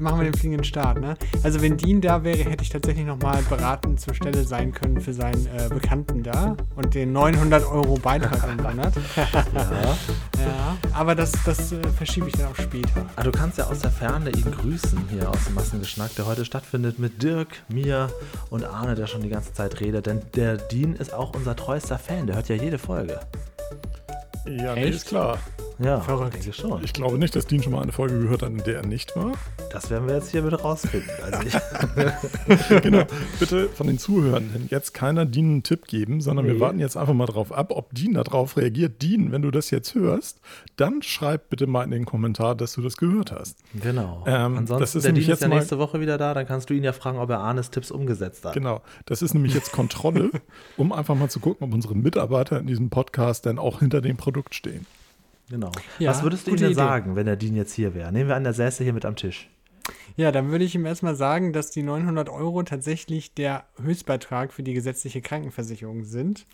machen wir den fliegenden Start. Ne? Also wenn Dean da wäre, hätte ich tatsächlich nochmal beratend zur Stelle sein können für seinen äh, Bekannten da und den 900 Euro Beitrag Monat. ja. ja. Aber das, das äh, verschiebe ich dann auch später. Ah, du kannst ja aus der Ferne ihn grüßen hier aus dem Massengeschnack, der heute stattfindet mit Dirk, mir und Arne, der schon die ganze Zeit redet. Denn der Dean ist auch unser treuester Fan, der hört ja jede Folge. Ja, nee, ist klar. Ja, verrückt. Denke schon. Ich glaube nicht, dass Dean schon mal eine Folge gehört hat, in der er nicht war. Das werden wir jetzt hier mit rausfinden. Also genau. Bitte von den Zuhörenden jetzt keiner Dean einen Tipp geben, sondern nee. wir warten jetzt einfach mal drauf ab, ob Dean darauf reagiert. Dean, wenn du das jetzt hörst, dann schreib bitte mal in den Kommentar, dass du das gehört hast. Genau. Ähm, Ansonsten das ist der Dean ist ja nächste Woche wieder da, dann kannst du ihn ja fragen, ob er Arnes Tipps umgesetzt hat. Genau. Das ist nämlich jetzt Kontrolle, um einfach mal zu gucken, ob unsere Mitarbeiter in diesem Podcast dann auch hinter dem Produkt stehen. Genau. Ja, Was würdest du ihm denn sagen, wenn der Dean jetzt hier wäre? Nehmen wir an, der säße hier mit am Tisch. Ja, dann würde ich ihm erstmal sagen, dass die 900 Euro tatsächlich der Höchstbeitrag für die gesetzliche Krankenversicherung sind.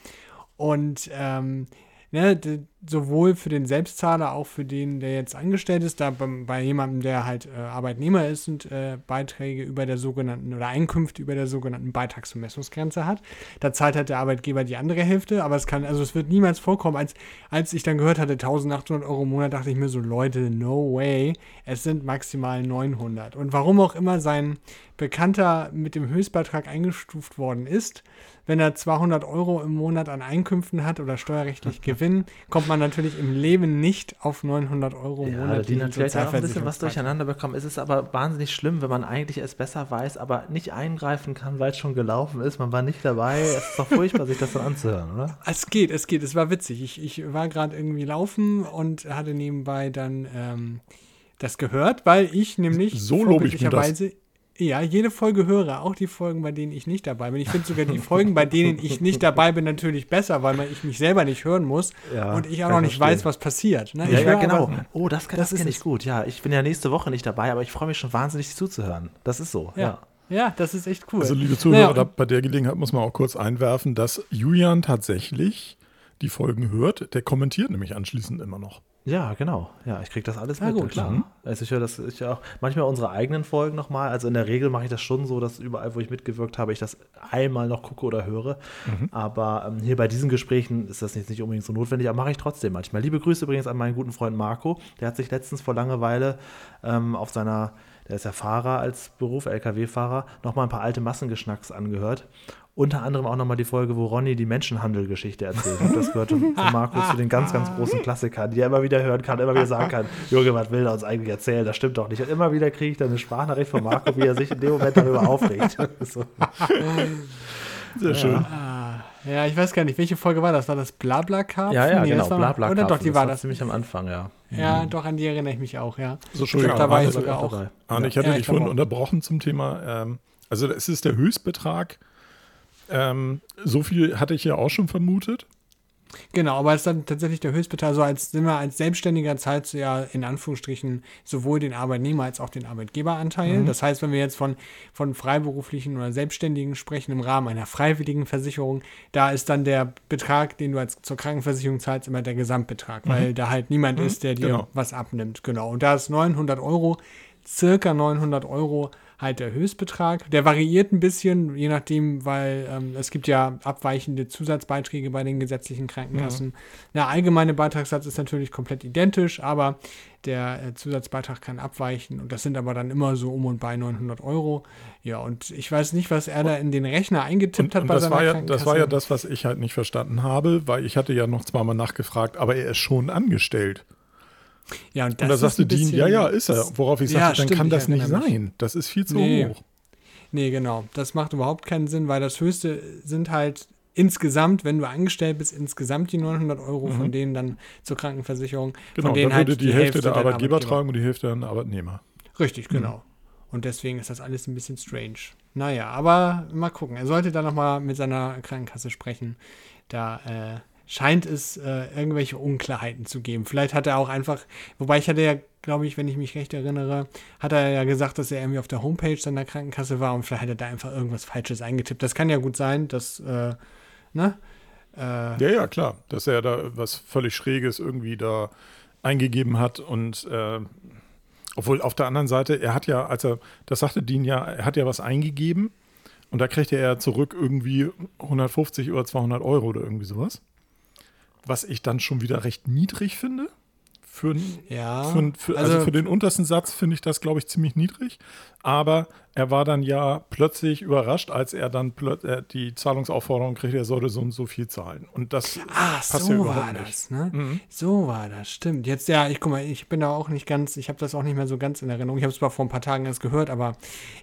Und ähm, ne, sowohl für den Selbstzahler, auch für den, der jetzt angestellt ist, da bei, bei jemandem, der halt äh, Arbeitnehmer ist und äh, Beiträge über der sogenannten oder Einkünfte über der sogenannten Beitragsvermessungsgrenze hat. Da zahlt halt der Arbeitgeber die andere Hälfte, aber es kann, also es wird niemals vorkommen. Als, als ich dann gehört hatte, 1800 Euro im Monat, dachte ich mir so, Leute, no way, es sind maximal 900. Und warum auch immer sein Bekannter mit dem Höchstbeitrag eingestuft worden ist, wenn er 200 Euro im Monat an Einkünften hat oder steuerrechtlich Gewinn, kommt man natürlich im Leben nicht auf 900 Euro im ja, Monat. Die vielleicht auch ein bisschen was durcheinander bekommen. Es ist aber wahnsinnig schlimm, wenn man eigentlich es besser weiß, aber nicht eingreifen kann, weil es schon gelaufen ist. Man war nicht dabei. Es ist doch furchtbar, sich das dann anzuhören, oder? Es geht, es geht. Es war witzig. Ich, ich war gerade irgendwie laufen und hatte nebenbei dann ähm, das gehört, weil ich nämlich so lobe ich mir das. Ja, jede Folge höre, auch die Folgen, bei denen ich nicht dabei bin. Ich finde sogar die Folgen, bei denen ich nicht dabei bin, natürlich besser, weil ich mich selber nicht hören muss ja, und ich auch noch nicht weiß, was passiert. Ne? Ja, ja, genau. Aber, oh, das, das, das kenne ich gut. Ja, ich bin ja nächste Woche nicht dabei, aber ich freue mich schon wahnsinnig zuzuhören. Das ist so. Ja. ja. ja das ist echt cool. Also, liebe Zuhörer, naja, bei der Gelegenheit muss man auch kurz einwerfen, dass Julian tatsächlich die Folgen hört. Der kommentiert nämlich anschließend immer noch. Ja, genau. Ja, ich kriege das alles ja, mit. Gut, klar. Also ich höre das ich auch manchmal unsere eigenen Folgen nochmal. Also in der Regel mache ich das schon so, dass überall, wo ich mitgewirkt habe, ich das einmal noch gucke oder höre. Mhm. Aber ähm, hier bei diesen Gesprächen ist das jetzt nicht unbedingt so notwendig, aber mache ich trotzdem manchmal. Liebe Grüße übrigens an meinen guten Freund Marco. Der hat sich letztens vor Langeweile ähm, auf seiner, der ist ja Fahrer als Beruf, LKW-Fahrer, nochmal ein paar alte Massengeschnacks angehört. Unter anderem auch nochmal die Folge, wo Ronny die Menschenhandel-Geschichte erzählt hat. Das gehört von Markus zu den ganz, ganz großen Klassikern, die er immer wieder hören kann, immer wieder sagen kann, Junge, was will er uns eigentlich erzählen? Das stimmt doch nicht. Und immer wieder kriege ich dann eine Sprachnachricht von Marco, wie er sich in dem Moment darüber aufregt. so. Sehr schön. Ah, ja, ich weiß gar nicht, welche Folge war das? War das Blabla-Karpfen? Ja, ja, nee, genau, Blabla Oder doch, die das war das. ziemlich am Anfang, ja. Ja, mhm. doch, an die erinnere ich mich auch, ja. So, Entschuldigung, da war ich sogar auch. Arne, ich hatte ja, dich vorhin unterbrochen zum Thema, ähm, also es ist der Höchstbetrag ähm, so viel hatte ich ja auch schon vermutet. Genau, aber es ist dann tatsächlich der Höchstbetrag. So als sind wir als Selbstständiger zahlst du ja in Anführungsstrichen sowohl den Arbeitnehmer als auch den Arbeitgeberanteil. Mhm. Das heißt, wenn wir jetzt von, von freiberuflichen oder Selbstständigen sprechen im Rahmen einer freiwilligen Versicherung, da ist dann der Betrag, den du als zur Krankenversicherung zahlst, immer der Gesamtbetrag, mhm. weil da halt niemand mhm. ist, der dir genau. was abnimmt. Genau. Und da ist 900 Euro, circa 900 Euro halt der Höchstbetrag. Der variiert ein bisschen, je nachdem, weil ähm, es gibt ja abweichende Zusatzbeiträge bei den gesetzlichen Krankenkassen. Ja. Der allgemeine Beitragssatz ist natürlich komplett identisch, aber der äh, Zusatzbeitrag kann abweichen und das sind aber dann immer so um und bei 900 Euro. Ja, und ich weiß nicht, was er da in den Rechner eingetippt und, hat und bei das seiner war ja, Das war ja das, was ich halt nicht verstanden habe, weil ich hatte ja noch zweimal nachgefragt, aber er ist schon angestellt. Ja, und, und da sagst du Dean, ja, ja, ist er. Worauf ich ja, sagte, dann kann das nicht sein. Das ist viel zu nee. hoch. Nee, genau. Das macht überhaupt keinen Sinn, weil das Höchste sind halt insgesamt, wenn du angestellt bist, insgesamt die 900 Euro, mhm. von denen dann zur Krankenversicherung. Genau, von denen dann würde halt die, die Hälfte, Hälfte der Arbeitgeber, Arbeitgeber, tragen und die Hälfte der Arbeitnehmer. Richtig, genau. Mhm. Und deswegen ist das alles ein bisschen strange. Naja, aber mal gucken. Er sollte da nochmal mit seiner Krankenkasse sprechen. Da äh, scheint es äh, irgendwelche Unklarheiten zu geben. Vielleicht hat er auch einfach, wobei ich hatte ja, glaube ich, wenn ich mich recht erinnere, hat er ja gesagt, dass er irgendwie auf der Homepage seiner Krankenkasse war und vielleicht hat er da einfach irgendwas Falsches eingetippt. Das kann ja gut sein, dass, äh, ne? Äh, ja, ja, klar, dass er da was völlig Schräges irgendwie da eingegeben hat und äh, Obwohl auf der anderen Seite, er hat ja, als er, das sagte Dean ja, er hat ja was eingegeben und da kriegt er ja zurück irgendwie 150 oder 200 Euro oder irgendwie sowas. Was ich dann schon wieder recht niedrig finde. Für, ja, für, für also, also, für den untersten Satz finde ich das, glaube ich, ziemlich niedrig. Aber er war dann ja plötzlich überrascht, als er dann äh, die Zahlungsaufforderung kriegte, er sollte so und so viel zahlen. Und das ah, passt so ja war nicht. das, ne? Mhm. So war das, stimmt. Jetzt, ja, ich guck mal, ich bin da auch nicht ganz, ich habe das auch nicht mehr so ganz in Erinnerung. Ich habe es zwar vor ein paar Tagen erst gehört, aber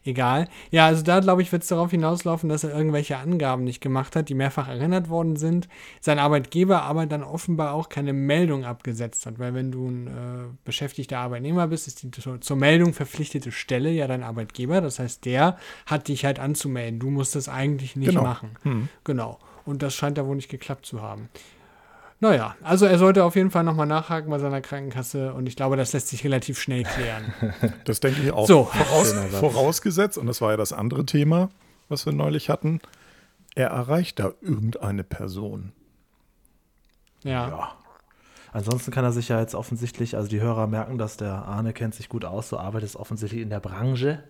egal. Ja, also da, glaube ich, wird es darauf hinauslaufen, dass er irgendwelche Angaben nicht gemacht hat, die mehrfach erinnert worden sind. Sein Arbeitgeber aber dann offenbar auch keine Meldung abgesetzt hat, weil wenn du ein äh, beschäftigter Arbeitnehmer bist, ist die zur, zur Meldung verpflichtete Stelle ja dein Arbeitgeber. Das heißt, der hat dich halt anzumelden. Du musst das eigentlich nicht genau. machen. Hm. Genau. Und das scheint da wohl nicht geklappt zu haben. Naja, also er sollte auf jeden Fall nochmal nachhaken bei seiner Krankenkasse und ich glaube, das lässt sich relativ schnell klären. Das denke ich auch. So. Voraus, vorausgesetzt, und das war ja das andere Thema, was wir neulich hatten, er erreicht da irgendeine Person. Ja. ja. Ansonsten kann er sich ja jetzt offensichtlich, also die Hörer merken, dass der Arne kennt sich gut aus, so arbeitet offensichtlich in der Branche.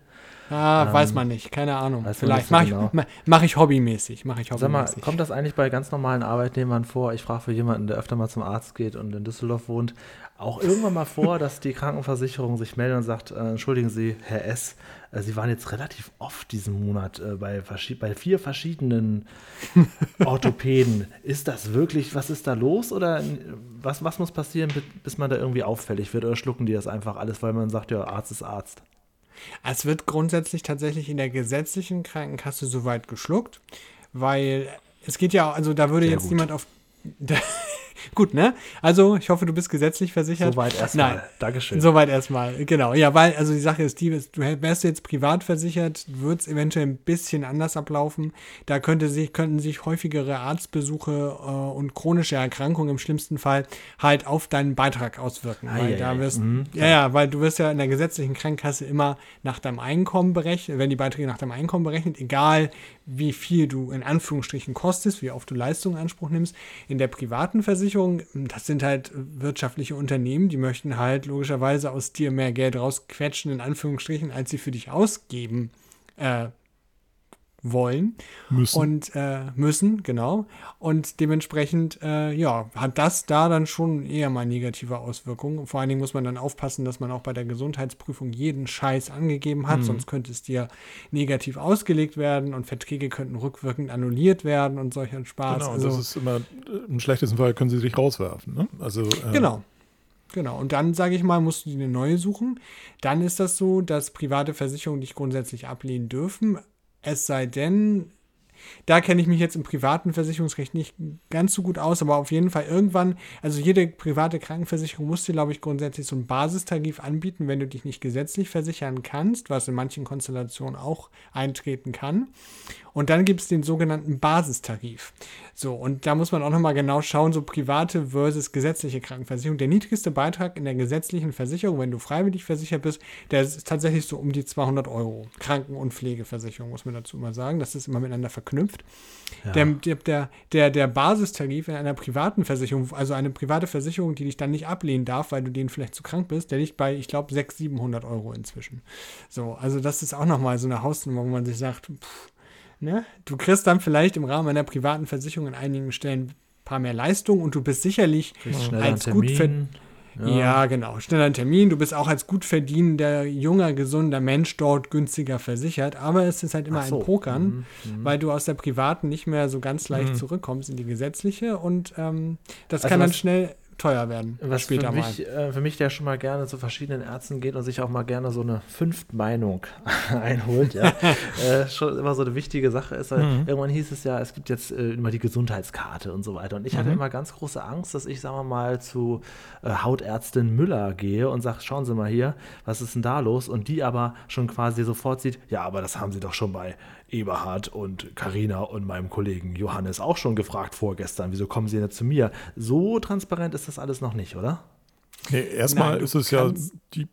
Ah, ähm, weiß man nicht, keine Ahnung. Vielleicht mache genau. ich, mach ich hobbymäßig. Mach ich hobbymäßig. Sag mal, kommt das eigentlich bei ganz normalen Arbeitnehmern vor? Ich frage für jemanden, der öfter mal zum Arzt geht und in Düsseldorf wohnt, auch irgendwann mal vor, dass die Krankenversicherung sich meldet und sagt, äh, entschuldigen Sie, Herr S., äh, Sie waren jetzt relativ oft diesen Monat äh, bei, bei vier verschiedenen Orthopäden. Ist das wirklich, was ist da los oder was, was muss passieren, bis man da irgendwie auffällig wird oder schlucken die das einfach alles, weil man sagt, ja, Arzt ist Arzt? Es wird grundsätzlich tatsächlich in der gesetzlichen Krankenkasse soweit geschluckt, weil es geht ja, also da würde Sehr jetzt gut. niemand auf. Gut, ne? Also, ich hoffe, du bist gesetzlich versichert. Soweit erstmal. Nein. Dankeschön. Soweit erstmal, genau. Ja, weil, also die Sache ist die, du wärst jetzt privat versichert, wird es eventuell ein bisschen anders ablaufen. Da könnte sich, könnten sich häufigere Arztbesuche äh, und chronische Erkrankungen im schlimmsten Fall halt auf deinen Beitrag auswirken. Ah, weil ja, da wirst, mhm, ja, ja, weil du wirst ja in der gesetzlichen Krankenkasse immer nach deinem Einkommen berechnet, wenn die Beiträge nach deinem Einkommen berechnet, egal wie viel du in Anführungsstrichen kostest, wie oft du Leistungen in Anspruch nimmst. In der privaten Versicherung, das sind halt wirtschaftliche Unternehmen, die möchten halt logischerweise aus dir mehr Geld rausquetschen, in Anführungsstrichen, als sie für dich ausgeben. Äh, wollen. Müssen. Und äh, müssen, genau. Und dementsprechend, äh, ja, hat das da dann schon eher mal negative Auswirkungen. Vor allen Dingen muss man dann aufpassen, dass man auch bei der Gesundheitsprüfung jeden Scheiß angegeben hat, mhm. sonst könnte es dir negativ ausgelegt werden und Verträge könnten rückwirkend annulliert werden und solcher Spaß. Genau, also, das ist immer, im schlechtesten Fall können sie sich rauswerfen. Ne? Also, äh, genau. Genau. Und dann, sage ich mal, musst du dir eine neue suchen. Dann ist das so, dass private Versicherungen dich grundsätzlich ablehnen dürfen. Es sei denn, da kenne ich mich jetzt im privaten Versicherungsrecht nicht ganz so gut aus, aber auf jeden Fall irgendwann, also jede private Krankenversicherung muss dir, glaube ich, grundsätzlich so einen Basistarif anbieten, wenn du dich nicht gesetzlich versichern kannst, was in manchen Konstellationen auch eintreten kann. Und dann gibt es den sogenannten Basistarif. So, und da muss man auch nochmal genau schauen, so private versus gesetzliche Krankenversicherung. Der niedrigste Beitrag in der gesetzlichen Versicherung, wenn du freiwillig versichert bist, der ist tatsächlich so um die 200 Euro. Kranken- und Pflegeversicherung, muss man dazu immer sagen. Das ist immer miteinander verknüpft. Ja. Der, der, der, der Basistarif in einer privaten Versicherung, also eine private Versicherung, die dich dann nicht ablehnen darf, weil du denen vielleicht zu krank bist, der liegt bei, ich glaube, 600, 700 Euro inzwischen. So, also das ist auch nochmal so eine Hausnummer, wo man sich sagt, pff, Ne? Du kriegst dann vielleicht im Rahmen einer privaten Versicherung an einigen Stellen ein paar mehr Leistungen und du bist sicherlich als gut verdient. Ja. ja. genau. Schneller Termin. Du bist auch als gut verdienender, junger, gesunder Mensch dort günstiger versichert. Aber es ist halt immer so. ein Pokern, mhm. Mhm. weil du aus der privaten nicht mehr so ganz leicht mhm. zurückkommst in die gesetzliche. Und ähm, das also kann dann schnell teuer werden. Was später für mich, mal. Äh, für mich, der schon mal gerne zu verschiedenen Ärzten geht und sich auch mal gerne so eine Fünftmeinung einholt, ja, äh, schon immer so eine wichtige Sache ist. Mhm. Irgendwann hieß es ja, es gibt jetzt äh, immer die Gesundheitskarte und so weiter. Und ich mhm. hatte immer ganz große Angst, dass ich, sagen wir mal, zu äh, Hautärztin Müller gehe und sage, schauen Sie mal hier, was ist denn da los? Und die aber schon quasi sofort sieht, ja, aber das haben Sie doch schon bei Eberhard und Karina und meinem Kollegen Johannes auch schon gefragt vorgestern. Wieso kommen sie nicht zu mir? So transparent ist das alles noch nicht, oder? Nee, erstmal ist es ja die.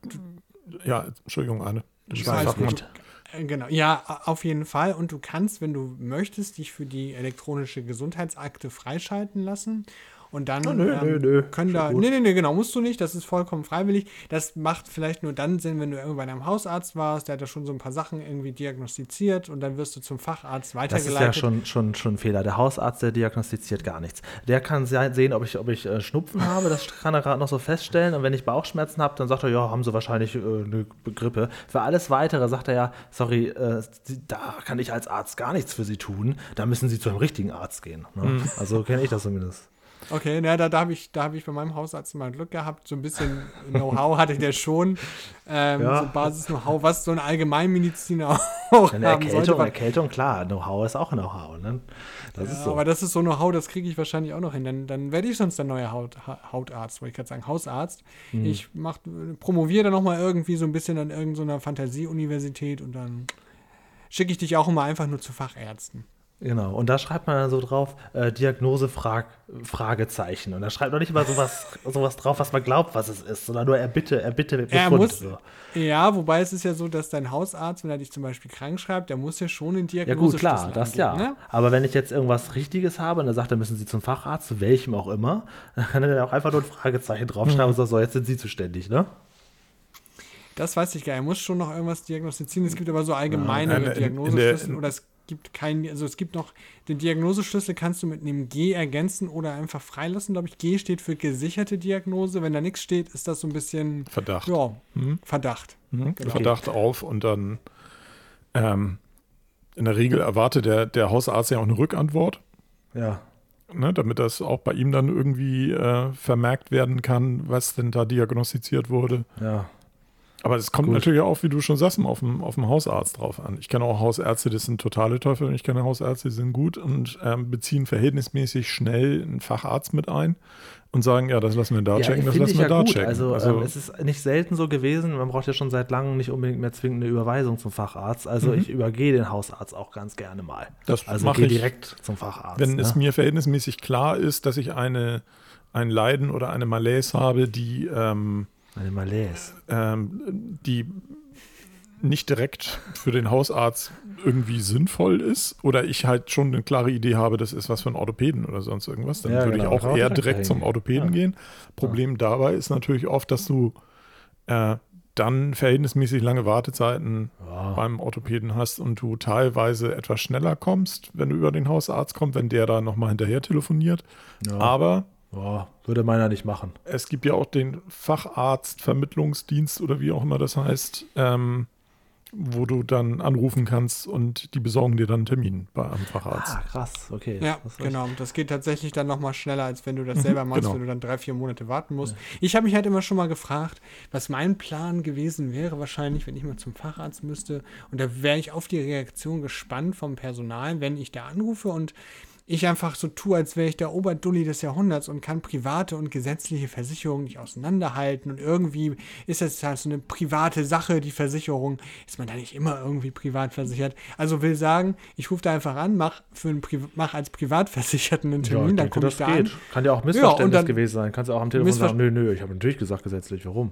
Ja, Entschuldigung, Anne. Ich weiß nicht. Äh, genau, ja, auf jeden Fall. Und du kannst, wenn du möchtest, dich für die elektronische Gesundheitsakte freischalten lassen Und dann oh, nö, ähm, nö, nö. können da. Nee, nee, nee, genau, musst du nicht. Das ist vollkommen freiwillig. Das macht vielleicht nur dann Sinn, wenn du irgendwann am Hausarzt warst, der hat da schon so ein paar Sachen irgendwie diagnostiziert und dann wirst du zum Facharzt weitergeleitet. Das ist ja schon, schon, schon ein Fehler. Der Hausarzt, der diagnostiziert gar nichts. Der kann sehen, ob ich, ob ich äh, Schnupfen habe, das kann er gerade noch so feststellen. Und wenn ich Bauchschmerzen habe, dann sagt er, ja, haben sie wahrscheinlich äh, eine Grippe. Für alles Weitere sagt er ja, sorry, äh, da kann ich als Arzt gar nichts für sie tun. Da müssen sie zu einem richtigen Arzt gehen. Ne? Mhm. Also kenne ich das zumindest. Okay, na, da, da habe ich, hab ich bei meinem Hausarzt mal Glück gehabt. So ein bisschen Know-how hatte der schon. Ähm, ja. So Basis-Know-how, was so ein Allgemeinmediziner auch Eine haben Erkältung, sollte. Erkältung, klar. Know-how ist auch Know-how. Ne? Das ja, ist so. Aber das ist so Know-how, das kriege ich wahrscheinlich auch noch hin. Dann, dann werde ich sonst der neue Haut, Hautarzt, wollte ich gerade sagen, Hausarzt. Hm. Ich mach, promoviere dann nochmal irgendwie so ein bisschen an irgendeiner Fantasieuniversität und dann schicke ich dich auch immer einfach nur zu Fachärzten. Genau, und da schreibt man dann so drauf, äh, Diagnose, Frag, Fragezeichen. Und da schreibt man nicht immer sowas, sowas drauf, was man glaubt, was es ist, sondern nur erbitte, erbitte Befund. Er muss, so. Ja, wobei es ist ja so, dass dein Hausarzt, wenn er dich zum Beispiel krank schreibt, der muss ja schon in Diagnose Ja gut, klar, das angeben, ja. Ne? Aber wenn ich jetzt irgendwas Richtiges habe und er sagt, dann müssen Sie zum Facharzt, zu welchem auch immer, dann kann er auch einfach nur ein Fragezeichen draufschreiben und sagt, so, jetzt sind Sie zuständig, ne? Das weiß ich gar nicht. Er muss schon noch irgendwas diagnostizieren. Es gibt aber so allgemeine ja, Diagnoseschlüssel oder es gibt keinen, also es gibt noch, den Diagnoseschlüssel kannst du mit einem G ergänzen oder einfach freilassen, glaube ich. G steht für gesicherte Diagnose. Wenn da nichts steht, ist das so ein bisschen Verdacht. Ja, mhm. Verdacht. Mhm. Genau. Verdacht auf und dann ähm, in der Regel erwartet der, der Hausarzt ja auch eine Rückantwort. Ja. Ne, damit das auch bei ihm dann irgendwie äh, vermerkt werden kann, was denn da diagnostiziert wurde. Ja. Aber es kommt Gut. natürlich auch, wie du schon sagst, auf dem, auf dem Hausarzt drauf an. Ich kenne auch Hausärzte, das sind totale Teufel und ich kenne Hausärzte, die sind gut und ähm, beziehen verhältnismäßig schnell einen Facharzt mit ein und sagen, ja, das lassen wir da ja, checken, das lassen wir ja da gut. checken. Also, also ähm, es ist nicht selten so gewesen, man braucht ja schon seit langem nicht unbedingt mehr zwingend eine Überweisung zum Facharzt. Also mhm. ich übergehe den Hausarzt auch ganz gerne mal. Das also mache ich direkt zum Facharzt. Wenn ne? es mir verhältnismäßig klar ist, dass ich eine, ein Leiden oder eine Malaise habe, die ähm, eine Malaise. Ähm, die nicht direkt für den Hausarzt irgendwie sinnvoll ist oder ich halt schon eine klare Idee habe, das ist was für ein Orthopäden oder sonst irgendwas, dann ja, würde genau. ich auch eher direkt zum Orthopäden ja. gehen. Problem ja. dabei ist natürlich oft, dass du äh, dann verhältnismäßig lange Wartezeiten beim Orthopäden hast und du teilweise etwas schneller kommst, wenn du über den Hausarzt kommst, wenn der da nochmal hinterher telefoniert. Aber Boah, würde meiner nicht machen. Es gibt ja auch den Facharztvermittlungsdienst oder wie auch immer das heißt, ähm, wo du dann anrufen kannst und die besorgen dir dann einen Termin bei einem Facharzt. Ah, krass, okay. Ja, das genau. Das geht tatsächlich dann nochmal schneller, als wenn du das mhm, selber machst, genau. wenn du dann drei, vier Monate warten musst. Ja. Ich habe mich halt immer schon mal gefragt, was mein Plan gewesen wäre, wahrscheinlich, wenn ich mal zum Facharzt müsste. Und da wäre ich auf die Reaktion gespannt vom Personal, wenn ich da anrufe und ich einfach so tue, als wäre ich der Oberdulli des Jahrhunderts und kann private und gesetzliche Versicherungen nicht auseinanderhalten. Und irgendwie ist es halt so eine private Sache, die Versicherung. Ist man da nicht immer irgendwie privat versichert? Also will sagen, ich rufe da einfach an, mach, für einen Pri mach als Privatversicherten einen Termin, ja, dann komme ich da geht. an. Kann ja auch Missverständnis ja, gewesen sein. Kannst du auch am Telefon sagen, nö, nö, ich habe natürlich gesagt gesetzlich, warum?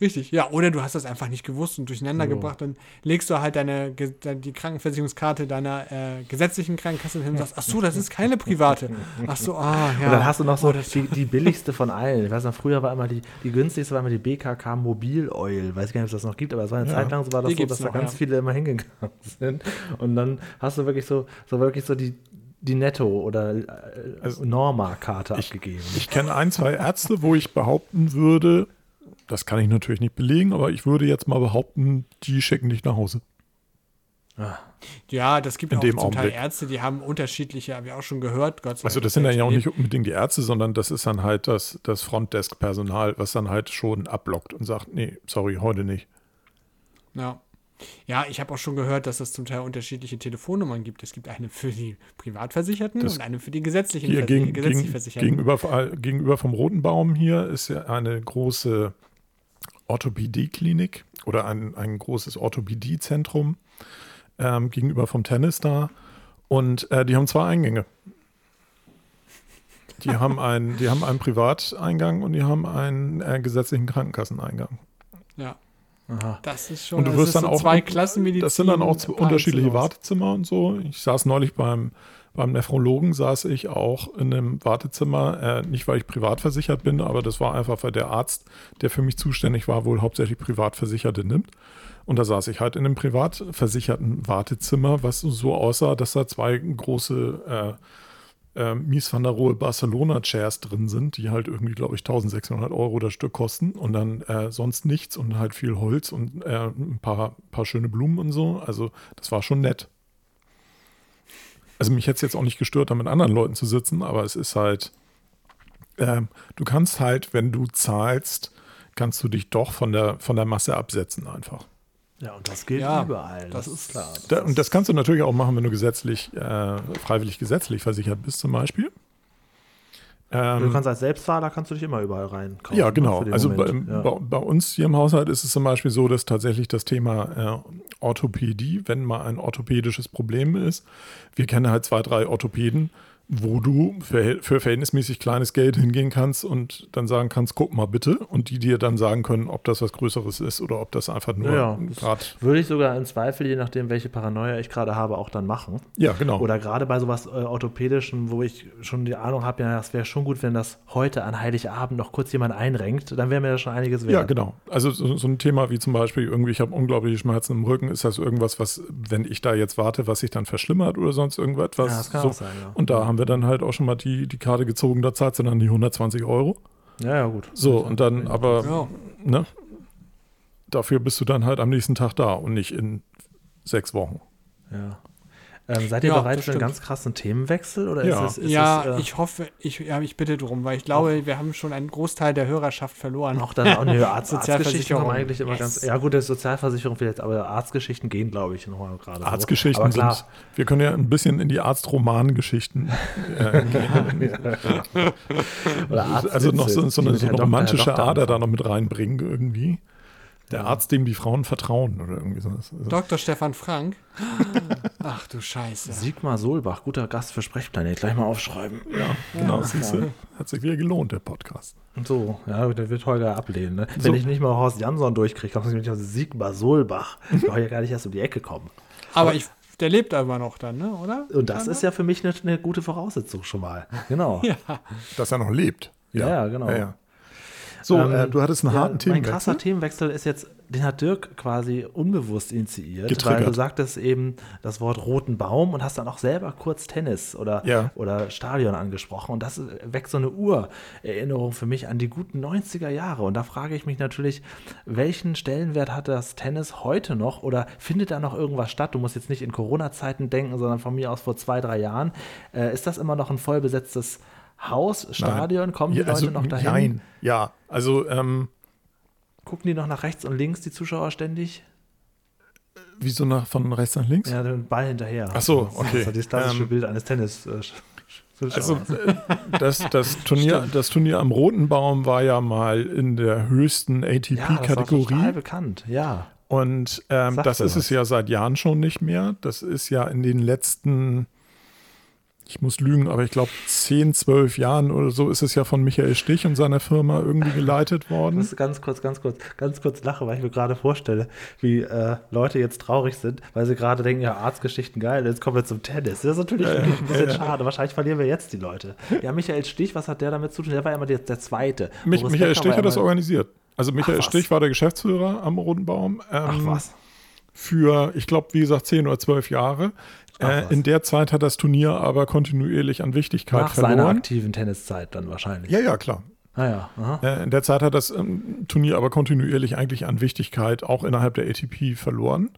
Richtig, ja. Oder du hast das einfach nicht gewusst und durcheinander so. gebracht. Dann legst du halt deine, die Krankenversicherungskarte deiner äh, gesetzlichen Krankenkasse hin und sagst, ach so, das ist keine private. Ach so, ah, ja. Und dann hast du noch so oh, die, die, billigste von allen. Ich weiß noch, früher war immer die, die günstigste war immer die BKK Mobil Oil. Weiß gar nicht, ob es das noch gibt, aber es war eine ja. Zeit lang so war das die so, dass noch, da ganz ja. viele immer hingegangen sind. Und dann hast du wirklich so, so wirklich so die, die Netto- oder äh, also, Norma-Karte abgegeben. Ich kenne ein, zwei Ärzte, wo ich behaupten würde, das kann ich natürlich nicht belegen, aber ich würde jetzt mal behaupten, die schicken dich nach Hause. Ah. Ja, das gibt In auch zum Augenblick. Teil Ärzte, die haben unterschiedliche, habe ich auch schon gehört. Gott sei also das sind dann ja auch nicht unbedingt die Ärzte, sondern das ist dann halt das, das Frontdesk-Personal, was dann halt schon ablockt und sagt, nee, sorry, heute nicht. Ja. Ja, ich habe auch schon gehört, dass es zum Teil unterschiedliche Telefonnummern gibt. Es gibt eine für die Privatversicherten das und eine für die gesetzlichen hier gegen, gesetzlich Versicherten. Gegenüber, gegenüber vom Roten Baum hier ist ja eine große Orthopädie-Klinik oder ein, ein großes Orthopädie-Zentrum ähm, gegenüber vom Tennis da. Und äh, die haben zwei Eingänge. Die haben, einen, die haben einen Privateingang und die haben einen äh, gesetzlichen Krankenkasseneingang. Ja. Aha. Das ist schon und du wirst dann so auch zwei Klassenmedizin. Das sind dann auch unterschiedliche Wartezimmer und so. Ich saß neulich beim, beim Nephrologen saß ich auch in einem Wartezimmer, äh, nicht weil ich privat versichert bin, aber das war einfach, weil der Arzt, der für mich zuständig war, wohl hauptsächlich Privatversicherte nimmt. Und da saß ich halt in einem privat versicherten Wartezimmer, was so aussah, dass da zwei große äh, äh, Mies van der Rohe Barcelona Chairs drin sind, die halt irgendwie, glaube ich, 1600 Euro das Stück kosten und dann äh, sonst nichts und halt viel Holz und äh, ein paar, paar schöne Blumen und so. Also das war schon nett. Also mich hätte es jetzt auch nicht gestört, da mit anderen Leuten zu sitzen, aber es ist halt, ähm, du kannst halt, wenn du zahlst, kannst du dich doch von der, von der Masse absetzen einfach. Ja, und das gilt ja, überall, das, das ist klar. Das da, und das kannst du natürlich auch machen, wenn du gesetzlich, äh, freiwillig gesetzlich versichert bist zum Beispiel. Ähm, du kannst als Selbstzahler kannst du dich immer überall rein. Ja, ne, genau. Also bei, ja. bei, bei, uns hier im Haushalt ist es zum Beispiel so, dass tatsächlich das Thema äh, Orthopädie, wenn mal ein orthopädisches Problem ist, wir kennen halt zwei, drei Orthopäden, wo du für, für, verhältnismäßig kleines Geld hingehen kannst und dann sagen kannst, guck mal bitte. Und die dir dann sagen können, ob das was Größeres ist oder ob das einfach nur ja, gerade. Würde ich sogar im Zweifel, je nachdem, welche Paranoia ich gerade habe, auch dann machen. Ja, genau. Oder gerade bei sowas äh, Orthopädischen, wo ich schon die Ahnung habe, ja, das wäre schon gut, wenn das heute an Heiligabend noch kurz jemand einrenkt, dann wäre mir das schon einiges wert. Ja, genau. Also so, so ein Thema wie zum Beispiel irgendwie, ich habe unglaubliche Schmerzen im Rücken, ist das irgendwas, was, wenn ich da jetzt warte, was sich dann verschlimmert oder sonst irgendwas? Ja, das kann so. auch sein, ja. Und da haben wir dann halt auch schon mal die, die Karte gezogen, da zahlt sie dann die 120 Euro. Ja, ja, gut. So, und dann aber, ja. ne, dafür bist du dann halt am nächsten Tag da und nicht in sechs Wochen. Ja. Ähm, seid ihr ja, bereit für einen ganz krassen Themenwechsel? Oder ja, ist es, ist ja es, äh, ich hoffe, ich, ja, ich bitte drum, weil ich glaube, wir haben schon einen Großteil der Hörerschaft verloren. Auch dann auch eine Arzt Arztgeschichten eigentlich immer yes. ganz. Ja, gut, das Sozialversicherung vielleicht, aber Arztgeschichten gehen, glaube ich, nochmal gerade. Arztgeschichten so. sind. Wir können ja ein bisschen in die Arztromangeschichten äh, gehen. Oder Arzt also noch so, so eine, so eine romantische Ader da noch mit reinbringen irgendwie. Der Arzt, dem die Frauen vertrauen oder irgendwie sowas. Also Dr. Stefan Frank. Ach du Scheiße. Sigmar Solbach, guter Gast für Sprechplanet. Gleich mal aufschreiben. Ja, genau. Ja, siehst du, hat sich wieder gelohnt, der Podcast. Und so, ja, der wird Holger ablehnen. Ne? Wenn ich nicht mal Horst Jansson durchkriege, dann muss ich mich auf Sigmar Solbach. Ich brauche ja gar nicht erst um die Ecke kommen. Aber, Aber ich, der lebt aber noch dann, ne? oder? Und das ist ja für mich eine, eine, gute Voraussetzung schon mal. Genau. ja. Dass er noch lebt. Ja, ja, genau. Ja, so, ähm, äh, du hattest einen ja, harten Themenwechsel. Mein krasser Themenwechsel ist jetzt, den hat Dirk quasi unbewusst initiiert, Getriggert. weil du sagtest eben das Wort roten Baum und hast dann auch selber kurz Tennis oder, ja. oder Stadion angesprochen. Und das weckt so eine Urerinnerung für mich an die guten 90er Jahre. Und da frage ich mich natürlich, welchen Stellenwert hat das Tennis heute noch oder findet da noch irgendwas statt? Du musst jetzt nicht in Corona-Zeiten denken, sondern von mir aus vor zwei, drei Jahren. Äh, ist das immer noch ein vollbesetztes Haus, Stadion, kommen die ja, also, Leute noch dahin? Nein, ja, also ähm, gucken die noch nach rechts und links, die Zuschauer ständig? Wieso nach, von rechts nach links? Ja, den Ball hinterher. Ach so, okay. Das ist das klassische ähm, Bild eines Tennis. Äh, also äh, das, das, Turnier, das Turnier am Roten Baum war ja mal in der höchsten ATP-Kategorie. Ja, bekannt, ja. Und ähm, das ist was. es ja seit Jahren schon nicht mehr. Das ist ja in den letzten ich muss lügen, aber ich glaube, 10, 12 Jahren oder so ist es ja von Michael Stich und seiner Firma irgendwie geleitet worden. Ich muss ganz kurz, ganz kurz, ganz kurz lachen, weil ich mir gerade vorstelle, wie äh, Leute jetzt traurig sind, weil sie gerade denken, ja, Arztgeschichten geil, jetzt kommen wir zum Tennis. Das ist natürlich äh, ein bisschen äh, schade. Wahrscheinlich verlieren wir jetzt die Leute. Ja, Michael Stich, was hat der damit zu tun? Der war ja immer der, der Zweite. Mich, Michael Stich hat das organisiert. Also Michael Ach, Stich war der Geschäftsführer am Roten Baum. Ähm, Ach was für, ich glaube, wie gesagt, 10 oder 12 Jahre. Äh, in der Zeit hat das Turnier aber kontinuierlich an Wichtigkeit Nach verloren. Nach seiner aktiven Tenniszeit dann wahrscheinlich. Ja, ja, klar. Ah ja. Äh, in der Zeit hat das ähm, Turnier aber kontinuierlich eigentlich an Wichtigkeit auch innerhalb der ATP verloren.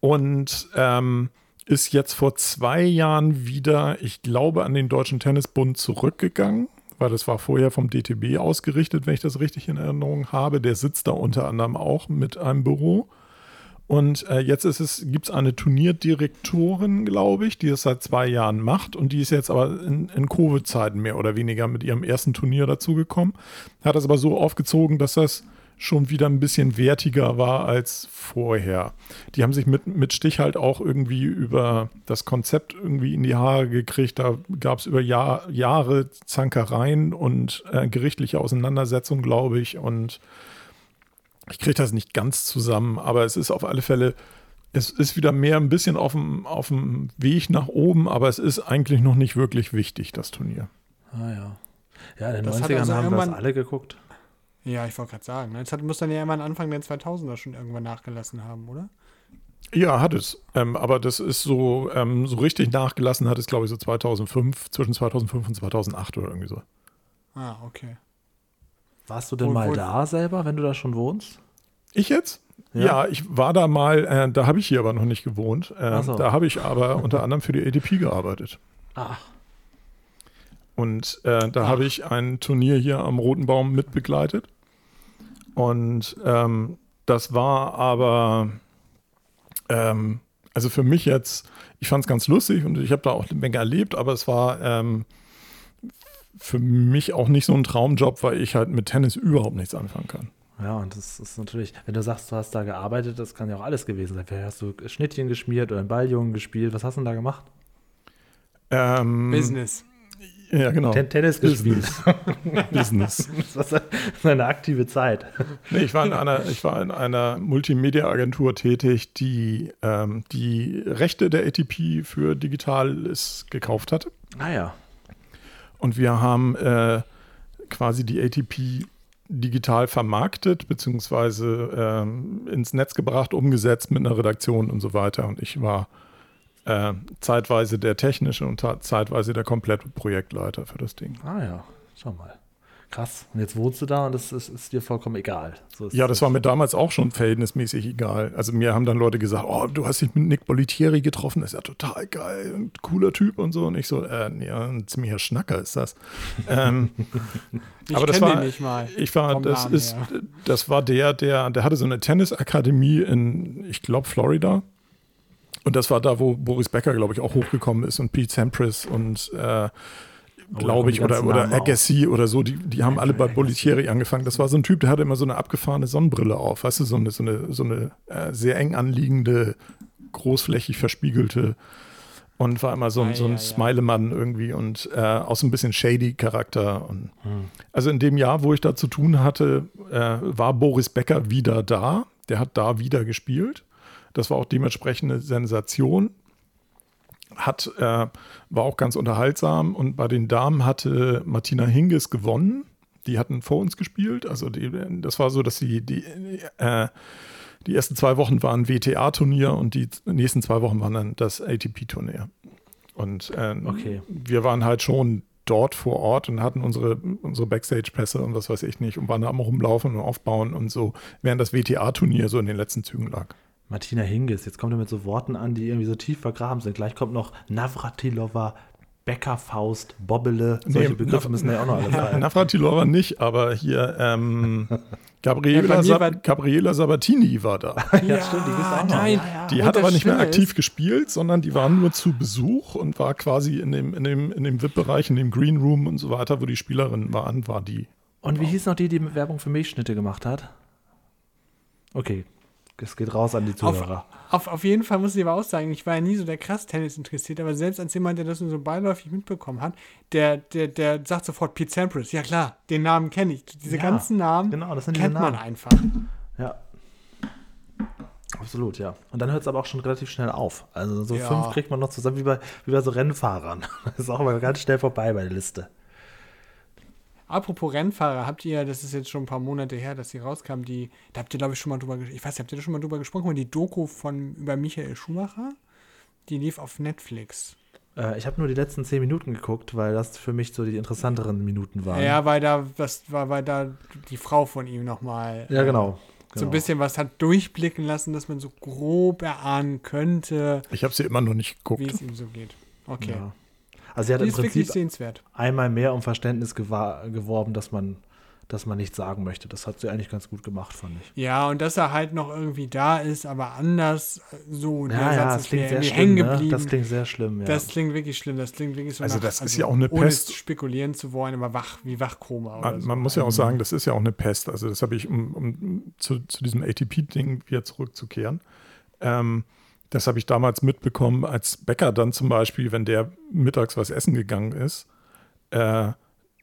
Und ähm, ist jetzt vor zwei Jahren wieder, ich glaube, an den Deutschen Tennisbund zurückgegangen, weil das war vorher vom DTB ausgerichtet, wenn ich das richtig in Erinnerung habe. Der sitzt da unter anderem auch mit einem Büro. Und äh, jetzt ist es, gibt es eine Turnierdirektorin, glaube ich, die das seit zwei Jahren macht und die ist jetzt aber in, in Covid-Zeiten mehr oder weniger mit ihrem ersten Turnier dazugekommen. Hat das aber so aufgezogen, dass das schon wieder ein bisschen wertiger war als vorher. Die haben sich mit, mit Stich halt auch irgendwie über das Konzept irgendwie in die Haare gekriegt. Da gab es über Jahr, Jahre Zankereien und äh, gerichtliche Auseinandersetzungen, glaube ich. Und ich kriege das nicht ganz zusammen, aber es ist auf alle Fälle es ist wieder mehr ein bisschen auf dem, auf dem Weg nach oben, aber es ist eigentlich noch nicht wirklich wichtig, das Turnier. Ah ja. Ja, in den das 90ern also haben wir das alle geguckt. Ja, ich wollte gerade sagen. Jetzt hat, muss dann ja immer Anfang der 2000er schon irgendwann nachgelassen haben, oder? Ja, hat es. Ähm, aber das ist so, ähm, so richtig nachgelassen hat es, glaube ich, so 2005, zwischen 2005 und 2008 oder irgendwie so. Ah, okay. Warst du denn wo, mal wo da selber, wenn du da schon wohnst? Ich jetzt? Ja, ja ich war da mal, äh, da habe ich hier aber noch nicht gewohnt. Äh, so. Da habe ich aber unter anderem für die ATP gearbeitet. Ach. Und äh, da habe ich ein Turnier hier am Roten Baum mitbegleitet. Und ähm, das war aber ähm, also für mich jetzt, ich fand es ganz lustig und ich habe da auch eine Menge erlebt, aber es war ähm, für mich auch nicht so ein Traumjob, weil ich halt mit Tennis überhaupt nichts anfangen kann. Ja, und das ist natürlich, wenn du sagst, du hast da gearbeitet, das kann ja auch alles gewesen sein. Vielleicht hast du Schnittchen geschmiert oder einen Balljungen gespielt. Was hast du denn da gemacht? Ähm, Business. Ja, genau. Ten Tennis gespielt. Business. das war eine aktive Zeit. Nee, ich war in einer, ich war in einer Multimedia-Agentur tätig, die ähm, die Rechte der ATP für Digitales gekauft hatte. Ah ja. Und wir haben äh, quasi die ATP digital vermarktet, beziehungsweise ähm, ins Netz gebracht, umgesetzt mit einer Redaktion und so weiter. Und ich war äh, zeitweise der technische und zeitweise der komplette Projektleiter für das Ding. Ah ja, schau mal. Krass. Und jetzt wohnst du da und das ist, ist dir vollkommen egal. So ja, das war mir damals auch schon verhältnismäßig egal. Also mir haben dann Leute gesagt, oh, du hast dich mit Nick Bolitieri getroffen, das ist ja total geil, ein cooler Typ und so. Und ich so, äh, ja, ein ziemlicher Schnacker ist das. ähm, ich aber das war, nicht mal. Ich war, das ist, das war der, der, der hatte so eine Tennisakademie in, ich glaube, Florida. Und das war da, wo Boris Becker, glaube ich, auch hochgekommen ist und Pete Sampras und äh, glaube ich, oder, oder Agassi oder so, die, die haben alle bei Bolitieri angefangen. Das war so ein Typ, der hatte immer so eine abgefahrene Sonnenbrille auf, weißt du, so eine, so eine, so eine äh, sehr eng anliegende, großflächig verspiegelte und war immer so, ein, so ein ja, Smilemann irgendwie und äh, auch so ein bisschen shady Charakter. Und hm. Also in dem Jahr, wo ich da zu tun hatte, äh, war Boris Becker wieder da. Der hat da wieder gespielt. Das war auch dementsprechend eine Sensation. Hat, äh, war auch ganz unterhaltsam. Und bei den Damen hatte Martina Hingis gewonnen. Die hatten vor uns gespielt. Also die, das war so, dass sie die, äh, die ersten zwei Wochen waren WTA-Turnier und die nächsten zwei Wochen waren dann das ATP-Turnier. Und äh, okay. wir waren halt schon dort vor Ort und hatten unsere, unsere Backstage-Pässe und was weiß ich nicht und waren da am rumlaufen und aufbauen und so, während das WTA-Turnier so in den letzten Zügen lag. Martina Hingis, jetzt kommt er mit so Worten an, die irgendwie so tief vergraben sind. Gleich kommt noch Navratilova, Bäckerfaust, Bobbele. Solche nee, Begriffe müssen ja auch noch alle sein. Navratilova nicht, aber hier ähm, Gabriela, ja, Sab Gabriela Sabatini war da. ja, ja, stimmt, die ist auch nein. Die hat aber nicht mehr aktiv ist. gespielt, sondern die war nur zu Besuch und war quasi in dem, in dem, in dem VIP-Bereich, in dem Green Room und so weiter, wo die Spielerinnen waren, war die. Und wie hieß noch die, die Werbung für Milchschnitte gemacht hat? Okay, es geht raus an die Zuhörer. Auf, auf, auf, jeden Fall muss ich aber auch sagen, ich war ja nie so der krass Tennis interessiert, aber selbst als jemand, der das nur so beiläufig mitbekommen hat, der, der, der sagt sofort Pete Sampras. Ja klar, den Namen kenne ich. Diese ja, ganzen Namen genau, kennt Namen. man einfach. Ja. Absolut, ja. Und dann hört es aber auch schon relativ schnell auf. Also so ja. fünf kriegt man noch zusammen wie bei, wie bei so Rennfahrern. Das ist auch mal ganz schnell vorbei bei der Liste. Apropos Rennfahrer, habt ihr, das ist jetzt schon ein paar Monate her, dass die rauskam, die, da habt ihr, glaube ich, schon mal drüber gesprochen. Ich weiß nicht, habt ihr da schon mal drüber gesprochen, die Doku von über Michael Schumacher? Die lief auf Netflix. Äh, ich habe nur die letzten zehn Minuten geguckt, weil das für mich so die interessanteren Minuten waren. Ja, weil da, das war, weil da die Frau von ihm nochmal. Ja, genau. Äh, so ein genau. bisschen was hat durchblicken lassen, dass man so grob erahnen könnte. Ich habe sie immer noch nicht geguckt. Wie es ihm so geht. Okay. Ja. Also sie hat im Prinzip einmal mehr um Verständnis geworben, dass man, dass man nichts sagen möchte. Das hat sie eigentlich ganz gut gemacht, fand ich. Ja, und dass er halt noch irgendwie da ist, aber anders äh, so. Ja, der ja, Satz das klingt sehr schlimm. Ne? Das klingt sehr schlimm, ja. Das klingt wirklich schlimm. Das klingt wirklich so Also nach, das ist also, ja auch eine ohne Pest. spekulieren zu wollen, aber wach, wie Wachkoma. Man, so. man, muss ja auch sagen, das ist ja auch eine Pest. Also das habe ich, um, um zu, zu diesem ATP-Ding wieder zurückzukehren. Ähm, das habe ich damals mitbekommen, als Bäcker dann zum Beispiel, wenn der mittags was essen gegangen ist, äh,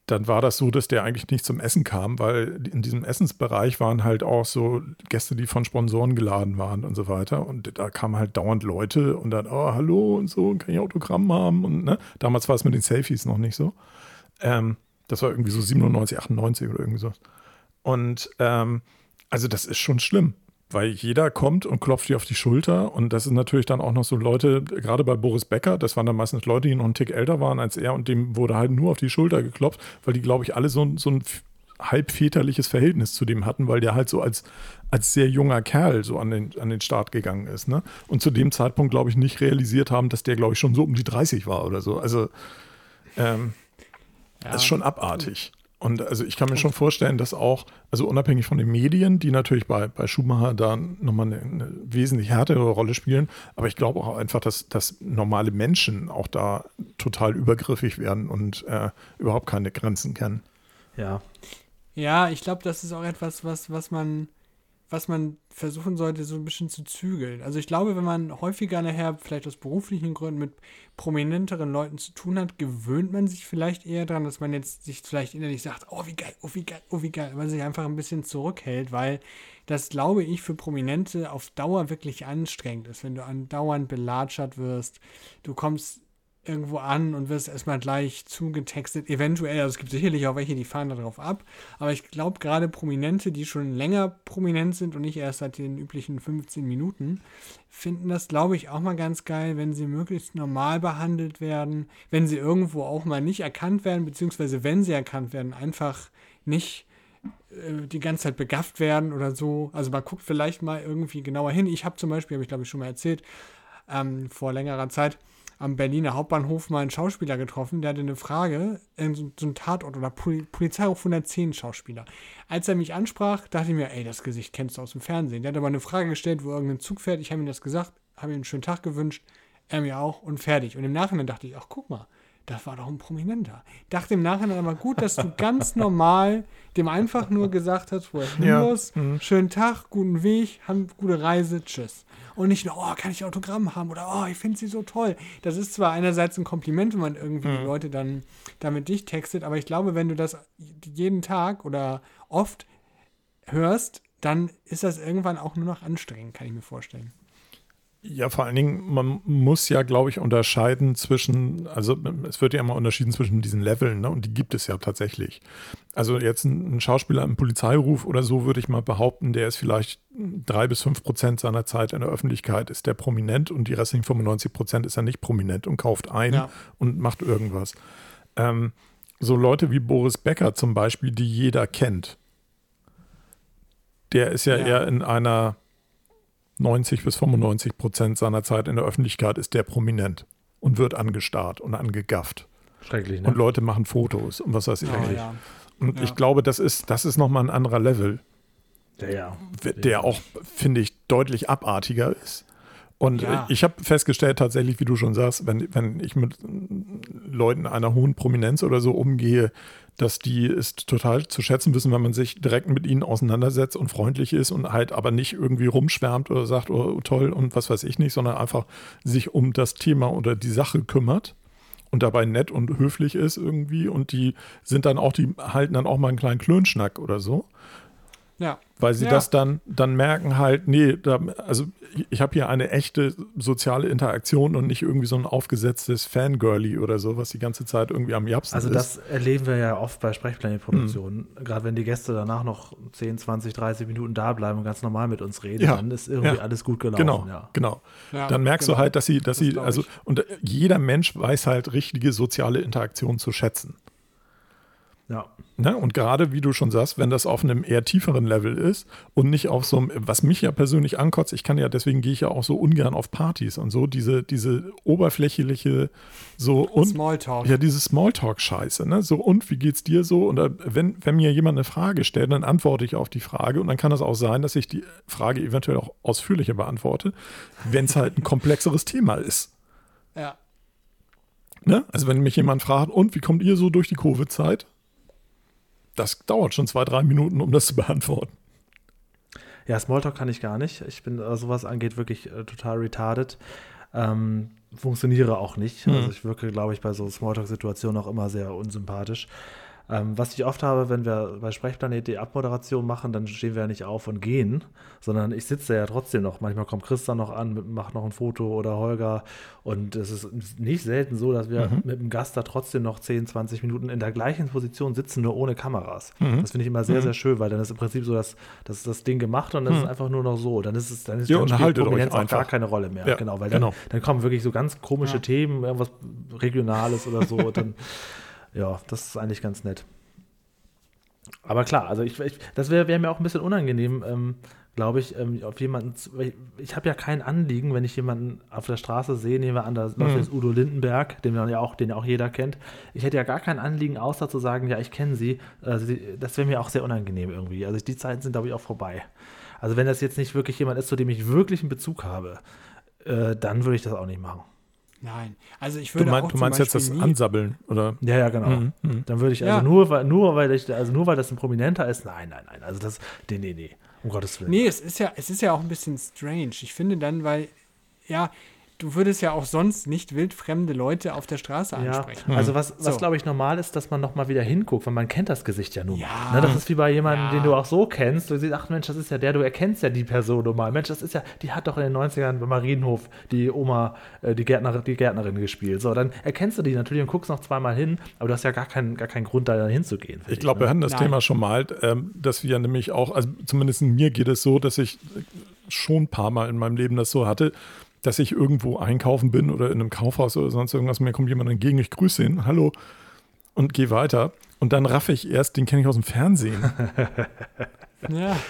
dann war das so, dass der eigentlich nicht zum Essen kam, weil in diesem Essensbereich waren halt auch so Gäste, die von Sponsoren geladen waren und so weiter. Und da kamen halt dauernd Leute und dann, oh, hallo und so, kann ich Autogramm haben? Und ne? damals war es mit den Selfies noch nicht so. Ähm, das war irgendwie so 97, 98 oder irgendwie so. Und ähm, also das ist schon schlimm weil jeder kommt und klopft dir auf die Schulter. Und das sind natürlich dann auch noch so Leute, gerade bei Boris Becker, das waren dann meistens Leute, die noch einen Tick älter waren als er und dem wurde halt nur auf die Schulter geklopft, weil die, glaube ich, alle so, so ein halbväterliches Verhältnis zu dem hatten, weil der halt so als, als sehr junger Kerl so an den, an den Start gegangen ist. Ne? Und zu dem Zeitpunkt, glaube ich, nicht realisiert haben, dass der, glaube ich, schon so um die 30 war oder so. Also, ähm, ja. das ist schon abartig. Und also ich kann mir schon vorstellen, dass auch, also unabhängig von den Medien, die natürlich bei, bei Schumacher da nochmal eine, eine wesentlich härtere Rolle spielen, aber ich glaube auch einfach, dass, dass normale Menschen auch da total übergriffig werden und äh, überhaupt keine Grenzen kennen. Ja. Ja, ich glaube, das ist auch etwas, was, was man was man versuchen sollte, so ein bisschen zu zügeln. Also ich glaube, wenn man häufiger nachher, vielleicht aus beruflichen Gründen, mit prominenteren Leuten zu tun hat, gewöhnt man sich vielleicht eher daran, dass man jetzt sich vielleicht innerlich sagt, oh wie geil, oh wie geil, oh wie geil, weil sich einfach ein bisschen zurückhält, weil das, glaube ich, für Prominente auf Dauer wirklich anstrengend ist, wenn du andauernd belatschert wirst. Du kommst irgendwo an und wirst erstmal gleich zugetextet. Eventuell, also es gibt sicherlich auch welche, die fahren darauf ab. Aber ich glaube, gerade Prominente, die schon länger prominent sind und nicht erst seit den üblichen 15 Minuten, finden das, glaube ich, auch mal ganz geil, wenn sie möglichst normal behandelt werden, wenn sie irgendwo auch mal nicht erkannt werden, beziehungsweise wenn sie erkannt werden, einfach nicht äh, die ganze Zeit begafft werden oder so. Also man guckt vielleicht mal irgendwie genauer hin. Ich habe zum Beispiel, habe ich glaube ich schon mal erzählt, ähm, vor längerer Zeit, am Berliner Hauptbahnhof mal einen Schauspieler getroffen, der hatte eine Frage, äh, so, so ein Tatort oder Pol Polizeiruf 110 Schauspieler. Als er mich ansprach, dachte ich mir, ey, das Gesicht kennst du aus dem Fernsehen. Der hat aber eine Frage gestellt, wo irgendein Zug fährt. Ich habe ihm das gesagt, habe ihm einen schönen Tag gewünscht, er mir auch und fertig. Und im Nachhinein dachte ich, ach guck mal, das war doch ein Prominenter. Dachte im Nachhinein aber gut, dass du ganz normal dem einfach nur gesagt hast, wo er hin ja. muss, mhm. schönen Tag, guten Weg, gute Reise, tschüss und nicht nur, oh, kann ich ein Autogramm haben oder oh, ich finde sie so toll. Das ist zwar einerseits ein Kompliment, wenn man irgendwie mhm. die Leute dann damit dich textet, aber ich glaube, wenn du das jeden Tag oder oft hörst, dann ist das irgendwann auch nur noch anstrengend, kann ich mir vorstellen. Ja, vor allen Dingen, man muss ja, glaube ich, unterscheiden zwischen, also es wird ja immer unterschieden zwischen diesen Leveln, ne? und die gibt es ja tatsächlich. Also jetzt ein, ein Schauspieler im Polizeiruf oder so, würde ich mal behaupten, der ist vielleicht drei bis fünf Prozent seiner Zeit in der Öffentlichkeit, ist der prominent und die restlichen 95 Prozent ist er nicht prominent und kauft ein ja. und macht irgendwas. Ähm, so Leute wie Boris Becker zum Beispiel, die jeder kennt, der ist ja, ja. eher in einer 90 bis 95 Prozent seiner Zeit in der Öffentlichkeit ist der prominent und wird angestarrt und angegafft. Schrecklich, ne? Und Leute machen Fotos und was weiß ich. Oh, ja. Und ja. ich glaube, das ist, das ist nochmal ein anderer Level. Der, ja. der auch, finde ich, deutlich abartiger ist. Und ja. ich habe festgestellt, tatsächlich, wie du schon sagst, wenn, wenn ich mit Leuten einer hohen Prominenz oder so umgehe, dass die es total zu schätzen wissen, wenn man sich direkt mit ihnen auseinandersetzt und freundlich ist und halt aber nicht irgendwie rumschwärmt oder sagt, oh toll und was weiß ich nicht, sondern einfach sich um das Thema oder die Sache kümmert und dabei nett und höflich ist irgendwie und die sind dann auch, die halten dann auch mal einen kleinen Klönschnack oder so. Ja. Weil sie ja. das dann, dann merken halt, nee, da, also ich habe hier eine echte soziale Interaktion und nicht irgendwie so ein aufgesetztes Fangirly oder so, was die ganze Zeit irgendwie am Japsen also ist. Also das erleben wir ja oft bei Sprechplanetproduktionen. Mhm. Gerade wenn die Gäste danach noch 10, 20, 30 Minuten da bleiben und ganz normal mit uns reden, ja. dann ist irgendwie ja. alles gut gelaufen. Genau, ja. genau. dann merkst genau. du halt, dass sie, dass das sie, also, und jeder Mensch weiß halt richtige soziale Interaktion zu schätzen. Ja. Ne? Und gerade, wie du schon sagst, wenn das auf einem eher tieferen Level ist und nicht auf so einem, was mich ja persönlich ankotzt, ich kann ja, deswegen gehe ich ja auch so ungern auf Partys und so, diese, diese oberflächliche, so und. Smalltalk. Ja, diese Smalltalk-Scheiße, ne? So, und wie geht's dir so? Und wenn, wenn mir jemand eine Frage stellt, dann antworte ich auf die Frage und dann kann es auch sein, dass ich die Frage eventuell auch ausführlicher beantworte, wenn es halt ein komplexeres Thema ist. Ja. Ne? Also wenn mich jemand fragt, und wie kommt ihr so durch die Covid-Zeit? Das dauert schon zwei, drei Minuten, um das zu beantworten. Ja, Smalltalk kann ich gar nicht. Ich bin, was sowas angeht, wirklich äh, total retarded. Ähm, funktioniere auch nicht. Mhm. Also ich wirke, glaube ich, bei so Smalltalk-Situationen auch immer sehr unsympathisch. Ähm, was ich oft habe, wenn wir bei Sprechplanet die Abmoderation machen, dann stehen wir ja nicht auf und gehen, sondern ich sitze ja trotzdem noch. Manchmal kommt Christa noch an, macht noch ein Foto oder Holger. Und es ist nicht selten so, dass wir mhm. mit dem Gast da trotzdem noch 10, 20 Minuten in der gleichen Position sitzen, nur ohne Kameras. Mhm. Das finde ich immer sehr, mhm. sehr schön, weil dann ist im Prinzip so, dass, dass das Ding gemacht und dann ist es mhm. einfach nur noch so. Dann ist es, dann ist ja, Prominenz auch gar keine Rolle mehr. Ja, genau, weil dann, genau. dann kommen wirklich so ganz komische ja. Themen, irgendwas Regionales oder so. dann, ja, das ist eigentlich ganz nett. Aber klar, also ich, ich das wäre wär mir auch ein bisschen unangenehm, ähm, glaube ich, ähm, auf jemanden. Ich, ich habe ja kein Anliegen, wenn ich jemanden auf der Straße sehe, nehmen wir an, da läuft mhm. jetzt Udo Lindenberg, den ja auch, den ja auch jeder kennt. Ich hätte ja gar kein Anliegen, außer zu sagen, ja, ich kenne sie. Also das wäre mir auch sehr unangenehm irgendwie. Also die Zeiten sind, glaube ich, auch vorbei. Also wenn das jetzt nicht wirklich jemand ist, zu dem ich wirklich einen Bezug habe, äh, dann würde ich das auch nicht machen. Nein, also ich würde du, mein, auch du meinst jetzt das Ansabbeln, oder? Ja, ja, genau. Mhm. Mhm. Dann würde ich also ja. nur, weil, nur weil ich, also nur weil das ein Prominenter ist, nein, nein, nein. Also das, nee, nee, nee. Um Gottes Willen. Nee, es ist ja, es ist ja auch ein bisschen strange. Ich finde dann, weil, ja, du würdest ja auch sonst nicht wildfremde Leute auf der Straße ansprechen. Ja, also was, was so. glaube ich normal ist, dass man nochmal wieder hinguckt, weil man kennt das Gesicht ja nun ja. Ne, das ist wie bei jemandem, ja. den du auch so kennst. Du siehst, ach Mensch, das ist ja der, du erkennst ja die Person normal. Mensch, das ist ja, die hat doch in den 90ern beim Marienhof die Oma, äh, die, Gärtnerin, die Gärtnerin gespielt. So, dann erkennst du die natürlich und guckst noch zweimal hin, aber du hast ja gar keinen, gar keinen Grund, da hinzugehen. Ich glaube, ne? wir hatten das Nein. Thema schon mal, ähm, dass wir nämlich auch, also zumindest mir geht es so, dass ich schon ein paar Mal in meinem Leben das so hatte, dass ich irgendwo einkaufen bin oder in einem Kaufhaus oder sonst irgendwas, mir kommt jemand entgegen, ich grüße ihn, hallo und gehe weiter. Und dann raffe ich erst, den kenne ich aus dem Fernsehen. Ja.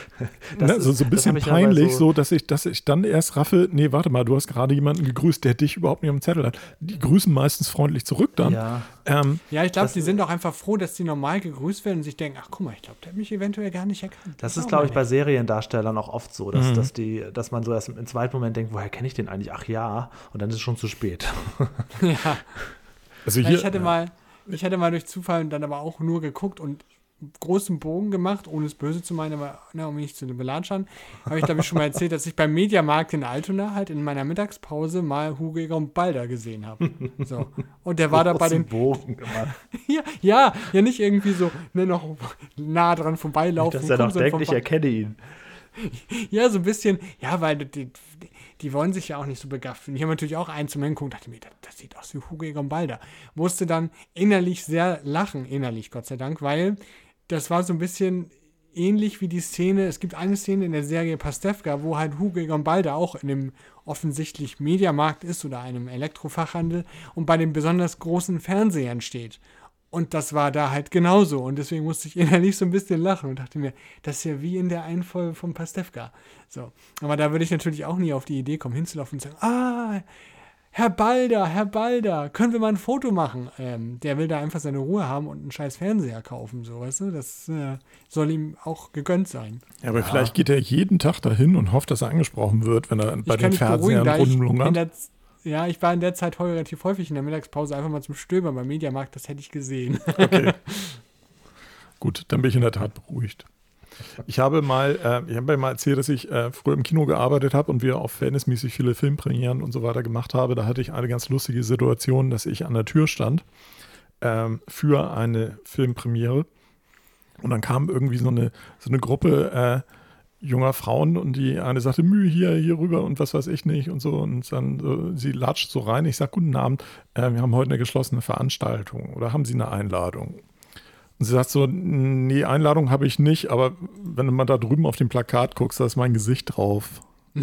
Ne, ist, so, so ein bisschen peinlich, so, so, dass, ich, dass ich dann erst raffe, nee, warte mal, du hast gerade jemanden gegrüßt, der dich überhaupt nicht am Zettel hat. Die grüßen meistens freundlich zurück dann. Ja, ähm, ja ich glaube, die sind auch einfach froh, dass die normal gegrüßt werden und sich denken, ach guck mal, ich glaube, der hat mich eventuell gar nicht erkannt. Das, das ist, glaube ich, bei Seriendarstellern auch oft so, dass, mhm. dass, die, dass man so erst im zweiten Moment denkt, woher kenne ich den eigentlich? Ach ja, und dann ist es schon zu spät. ja. Also hier, ich hatte mal, ich hatte mal durch Zufall dann aber auch nur geguckt und großen Bogen gemacht, ohne es böse zu meinen, aber ne, um mich nicht zu belatschern, habe ich glaube ich schon mal erzählt, dass ich beim Mediamarkt in Altona halt in meiner Mittagspause mal Hugiger und Balder gesehen habe. So. Und der war da bei den Bogen gemacht. ja, ja, ja, nicht irgendwie so ne, noch nah dran vorbeilaufen. Dass er noch denkt, ich erkenne ihn. Ja, so ein bisschen, ja, weil die, die wollen sich ja auch nicht so begaffen. Ich habe natürlich auch einen zum Hingucken, dachte mir, das, das sieht aus wie Hugo Egon Balder. Musste dann innerlich sehr lachen, innerlich, Gott sei Dank, weil das war so ein bisschen ähnlich wie die Szene, es gibt eine Szene in der Serie Pastewka, wo halt Hugo Egon Balder auch in einem offensichtlich Mediamarkt ist oder einem Elektrofachhandel und bei den besonders großen Fernsehern steht. Und das war da halt genauso. Und deswegen musste ich innerlich so ein bisschen lachen und dachte mir, das ist ja wie in der einen Folge von Pastewka. So. Aber da würde ich natürlich auch nie auf die Idee kommen, hinzulaufen und sagen, ah, Herr Balder, Herr Balder, können wir mal ein Foto machen? Ähm, der will da einfach seine Ruhe haben und einen scheiß Fernseher kaufen, so, weißt du? Das äh, soll ihm auch gegönnt sein. Ja, aber ja. vielleicht geht er jeden Tag dahin und hofft, dass er angesprochen wird, wenn er bei den Fernsehern rumlungert. Ja, ich war in der Zeit relativ häufig in der Mittagspause einfach mal zum Stöbern beim Mediamarkt, das hätte ich gesehen. Okay. Gut, dann bin ich in der Tat beruhigt. Ich habe mal, äh, ich habe mal erzählt, dass ich äh, früher im Kino gearbeitet habe und wir auch verhältnismäßig viele Filmpremieren und so weiter gemacht habe. Da hatte ich eine ganz lustige Situation, dass ich an der Tür stand ähm, für eine Filmpremiere und dann kam irgendwie so eine, so eine Gruppe äh, junger Frauen und die eine sagte, Mühe hier, hier rüber und was weiß ich nicht und so. Und dann so, sie latscht so rein. Ich sage, guten Abend, äh, wir haben heute eine geschlossene Veranstaltung oder haben Sie eine Einladung? Und sie sagt so, nee, Einladung habe ich nicht, aber wenn du mal da drüben auf dem Plakat guckst, da ist mein Gesicht drauf.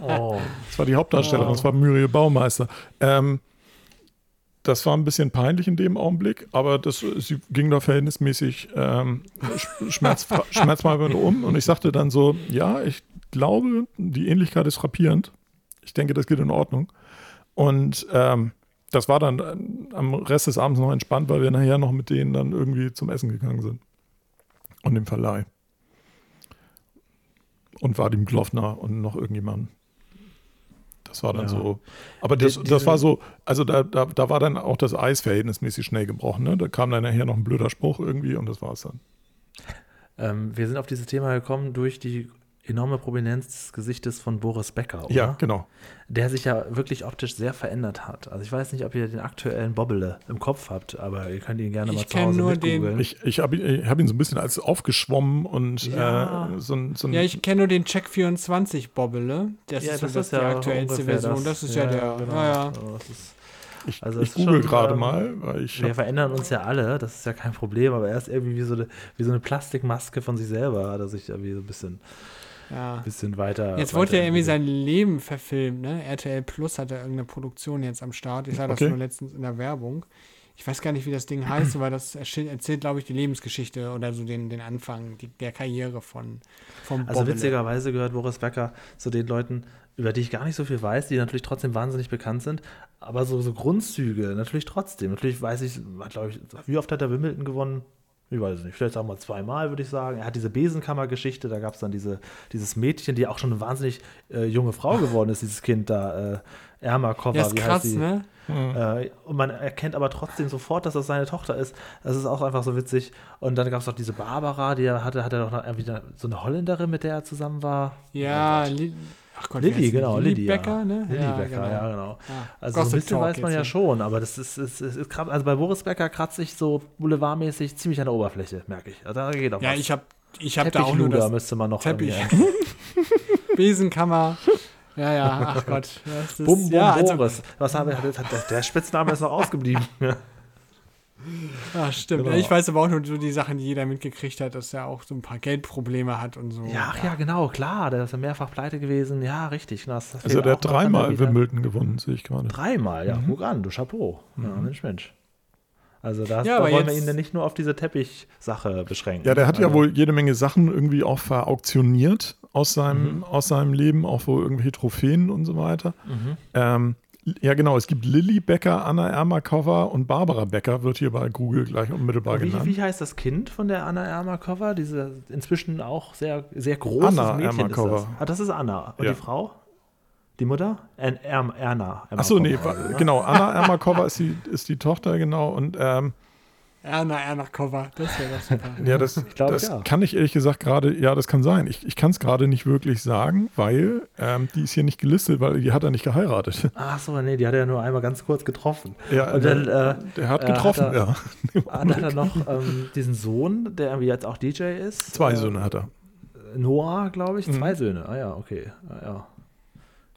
oh. Das war die Hauptdarstellerin, oh. das war Muriel Baumeister. Ähm, das war ein bisschen peinlich in dem Augenblick, aber das, sie ging da verhältnismäßig ähm, schmerz, schmerzfrei um. Und ich sagte dann so, ja, ich glaube, die Ähnlichkeit ist frappierend. Ich denke, das geht in Ordnung. Und ähm, das war dann äh, am Rest des Abends noch entspannt, weil wir nachher noch mit denen dann irgendwie zum Essen gegangen sind. Und dem Verleih. Und Vadim Glofner und noch irgendjemand. Das war dann ja. so. Aber das, das war so, also da, da, da war dann auch das Eis verhältnismäßig schnell gebrochen. Ne? Da kam dann nachher noch ein blöder Spruch irgendwie und das war es dann. Ähm, wir sind auf dieses Thema gekommen durch die enorme Prominenz des Gesichtes von Boris Becker, oder? Ja, genau. Der sich ja wirklich optisch sehr verändert hat. Also ich weiß nicht, ob ihr den aktuellen Bobbele im Kopf habt, aber ihr könnt ihn gerne Ich mal zu Hause nur den- mitgoogeln. Ich, ich habe ihn, ich hab ihn so ein bisschen als aufgeschwommen und Ja. äh, so ein. So ein Ja, ich kenne nur den Check 24 Bobbele. Das Ja, ist das das ist die ja aktuellste ungefähr Version. Das, ist ja, der. genau. Ja, ja. Also das ist, ich, also ich google schon, gerade ähm, mal, weil ich. wir verändern uns ja alle, das ist ja kein Problem, aber er ist irgendwie wie so eine, wie so eine Plastikmaske von sich selber, hat er sich irgendwie so ein bisschen, ja. bisschen weiter. Jetzt wollte er irgendwie sein Leben verfilmen, ne? RTL Plus hat er irgendeine Produktion jetzt am Start. Ich sah das Okay. nur letztens in der Werbung. Ich weiß gar nicht, wie das Ding heißt, aber das erzählt, glaube ich, die Lebensgeschichte oder so den, den Anfang die, der Karriere von vom Also Bobbele. witzigerweise gehört Boris Becker zu den Leuten, über die ich gar nicht so viel weiß, die natürlich trotzdem wahnsinnig bekannt sind, aber so, so Grundzüge natürlich trotzdem. Natürlich weiß ich, glaube ich, wie oft hat er Wimbledon gewonnen? Ich weiß es nicht, vielleicht wir mal zweimal, würde ich sagen. Er hat diese Besenkammer-Geschichte, da gab es dann diese, dieses Mädchen, die auch schon eine wahnsinnig äh, junge Frau geworden ist, dieses Kind da, äh, Ermakova, Ja, ist wie krass, heißt die? ne? Äh, und man erkennt aber trotzdem sofort, dass das seine Tochter ist. Das ist auch einfach so witzig. Und dann gab es noch diese Barbara, die er hatte, hatte er doch noch irgendwie so eine Holländerin, mit der er zusammen war. Ja, Oh Ach Gott, die? genau, Lilly Lilly. Becker, ja. ne? Lilly ja, Becker, genau. ja, genau. Ja. Also so ein bisschen Talk weiß man ja hier. schon, aber das ist, ist, ist, ist krass. Also bei Boris Becker kratze ich so boulevardmäßig ziemlich an der Oberfläche, merke ich. Also da geht auch Ja, was. ich habe ich hab da auch nur das müsste man noch Teppich. Besenkammer. Ja, ja, ach Gott. Das ist, Bum, bum, ja, also, Boris. Was haben wir, der Spitzname ist noch ausgeblieben. ja, stimmt. Genau. Ich weiß aber auch nur so die Sachen, die jeder mitgekriegt hat, dass er auch so ein paar Geldprobleme hat und so. Ja, ach ja, genau, klar, der ist ja mehrfach pleite gewesen. Ja, richtig. genau, das also fehlt der hat dreimal. Wimbledon gewonnen, sehe ich gerade. Dreimal, ja, Mhm. guck an, du Chapeau. Ja, Mensch, Mensch. Also da, Ja, da wollen wir ihn dann nicht nur auf diese Teppichsache beschränken. Ja, der hat ja Also- wohl jede Menge Sachen irgendwie auch verauktioniert aus seinem, Mhm. aus seinem Leben, auch wohl irgendwelche Trophäen und so weiter. Mhm. Ähm, ja, genau, es gibt Lilly Becker, Anna Ermakova und Barbara Becker, wird hier bei Google gleich unmittelbar Wie, genannt. wie heißt das Kind von der Anna Ermakova? Diese inzwischen auch sehr, sehr großes Anna Mädchen Ermakova. ist das. Ah, das ist Anna. Und Ja. die Frau? Die Mutter? Ern, Erm, Erna. Achso, nee, ne? genau, Anna Ermakova ist die, ist die Tochter, genau, und ähm, Erna Ernachkova, das wäre doch super. ja, das, glaube, das ja. kann ich ehrlich gesagt gerade, ja, das kann sein. Ich, ich kann es gerade nicht wirklich sagen, weil ähm, die ist hier nicht gelistet, weil die hat er nicht geheiratet. Ach so, nee, die hat er ja nur einmal ganz kurz getroffen. Ja, Und dann, der, äh, der hat äh, getroffen, hat er- ja. Dann hat er noch ähm, diesen Sohn, der irgendwie jetzt auch DJ ist. Zwei Äh, Söhne hat er. Noah, glaube ich, Mhm. zwei Söhne. Ah ja, okay. Ah, ja.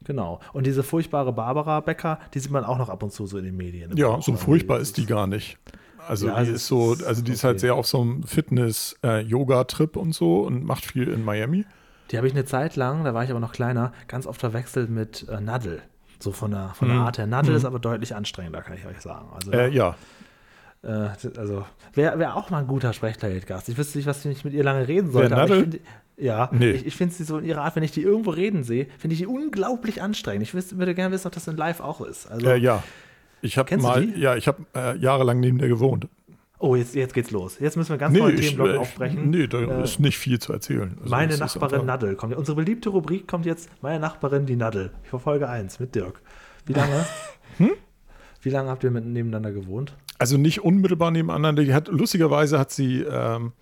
Genau. Und diese furchtbare Barbara Becker, die sieht man auch noch ab und zu so in den Medien. Ja, so furchtbar ist die gar nicht. Also Ja, die es ist so, also die ist okay. halt sehr auf so einem Fitness-Yoga-Trip und so und macht viel in Miami. Die habe ich eine Zeit lang, da war ich aber noch kleiner, ganz oft verwechselt mit äh, Nadel. So von der, von der Mhm. Art her. Nadel Mhm. ist aber deutlich anstrengender, kann ich euch sagen. Also, Äh, ja, äh, also wäre wär auch mal ein guter Sprechlergast. Ich wüsste nicht, was ich mit ihr lange reden sollte. Wer, aber ich Nadel? find, ja, Nee. ich, ich finde sie so in ihrer Art, wenn ich die irgendwo reden sehe, finde ich die unglaublich anstrengend. Ich wüsste, würde gerne wissen, ob das in Live auch ist. Also, äh, ja. Ich habe mal, ja, ich habe äh, jahrelang neben der gewohnt. Oh, jetzt, jetzt geht's los. Jetzt müssen wir ganz neue ich, Themenblock äh, aufbrechen. nee, da Äh, ist nicht viel zu erzählen. Also Meine Nachbarin Nadel kommt. Unsere beliebte Rubrik kommt jetzt. Meine Nachbarin, die Nadel. Ich verfolge eins mit Dirk. Wie lange? Hm? Wie lange habt ihr mit, nebeneinander gewohnt? Also nicht unmittelbar nebeneinander. Die hat, lustigerweise hat sie ähm,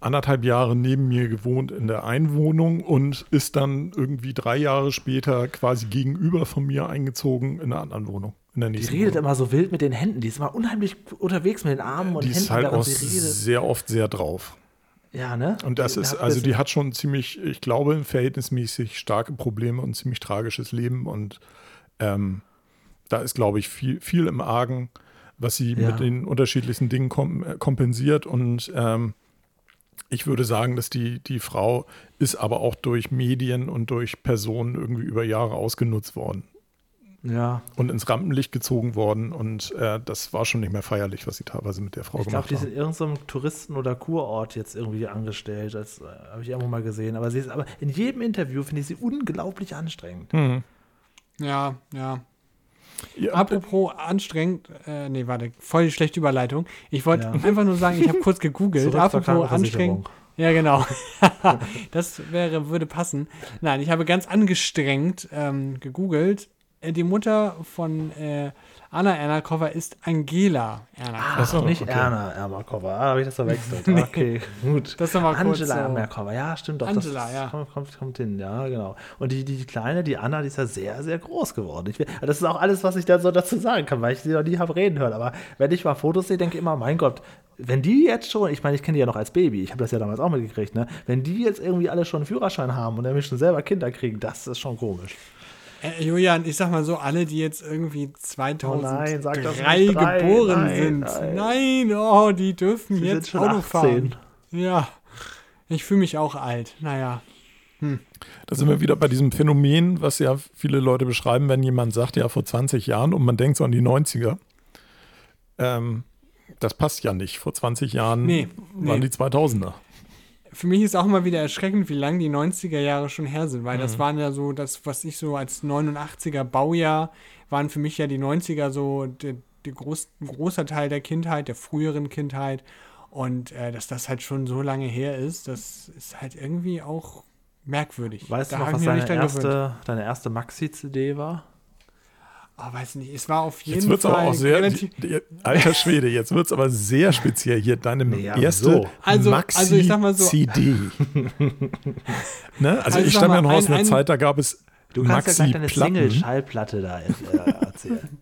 anderthalb Jahre neben mir gewohnt in der Einwohnung und ist dann irgendwie drei Jahre später quasi gegenüber von mir eingezogen in einer anderen Wohnung. In der Die nächsten redet Wohnung. immer so wild mit den Händen. Die ist immer unheimlich unterwegs mit den Armen und Die Händen, ist halt auch sehr oft sehr drauf. Ja, ne? Und das Die ist, also die hat schon ziemlich, ich glaube, verhältnismäßig starke Probleme und ziemlich tragisches Leben. Und ähm, da ist, glaube ich, viel, viel im Argen, was sie Ja. mit den unterschiedlichsten Dingen kom äh, kompensiert. Und ähm, ich würde sagen, dass die, die Frau ist aber auch durch Medien und durch Personen irgendwie über Jahre ausgenutzt worden Ja, und ins Rampenlicht gezogen worden. Und äh, das war schon nicht mehr feierlich, was sie teilweise mit der Frau ich glaube, gemacht die ist haben. in irgendeinem Touristen- oder Kurort jetzt irgendwie angestellt. Das äh, habe ich irgendwo mal gesehen. Aber sie ist aber in jedem Interview finde ich sie unglaublich anstrengend. Hm. Ja, ja. Ja, Apropos anstrengend, äh, nee, warte, voll die schlechte Überleitung. Ich wollte Ja. einfach nur sagen, ich habe kurz gegoogelt. Apropos anstrengend. Ja, genau. das wäre, würde passen. Nein, ich habe ganz angestrengt ähm, gegoogelt die Mutter von äh, Anna Ernakova ist Angela Ernakova. Ah, das ist doch nicht okay. Erna Ernakova. Ah, habe ich das verwechselt. nee. Okay, gut. Das ist mal kurz Angela so. Ernakova. Ja, stimmt doch. Angela, das, ja. Kommt, kommt, kommt, hin, ja, genau. Und die, die Kleine, die Anna, die ist ja sehr, sehr groß geworden. Ich, das ist auch alles, was ich da so dazu sagen kann, weil ich sie noch nie habe reden hören. Aber wenn ich mal Fotos sehe, denke ich immer, mein Gott, wenn die jetzt schon, ich meine, ich kenne die ja noch als Baby, ich habe das ja damals auch mitgekriegt, ne? Wenn die jetzt irgendwie alle schon einen Führerschein haben und nämlich schon selber Kinder kriegen, das ist schon komisch. Äh, Julian, ich sag mal so, alle, die jetzt irgendwie 2003 oh geboren nein, sind, nein. nein, oh, die dürfen Sie jetzt Auto 18. fahren. Ja, ich fühle mich auch alt. Naja. Hm. Da sind wir wieder bei diesem Phänomen, was ja viele Leute beschreiben, wenn jemand sagt, ja, vor 20 Jahren und man denkt so an die 90er. Ähm, das passt ja nicht. Vor 20 Jahren nee, waren nee. die 2000er für mich ist auch immer wieder erschreckend, wie lange die 90er Jahre schon her sind, weil mhm. das waren ja so, das, was ich so als 89er Baujahr, waren für mich ja die 90er so der, der groß, ein großer Teil der Kindheit, der früheren Kindheit. Und äh, dass das halt schon so lange her ist, das ist halt irgendwie auch merkwürdig. Weißt da du noch, was deine erste, deine erste Maxi-CD war? Oh, weiß nicht, es war auf jeden jetzt wird's Fall. Aber auch sehr, die, die, alter Schwede, jetzt wird es aber sehr speziell hier. Deine nee, erste so. also, Maxi also ich sag mal so, CD. ne? Also, also ich stamme ja noch aus einer Zeit, da gab es Du kannst Maxi ja gleich deine Single-Schallplatte da äh, erzählen.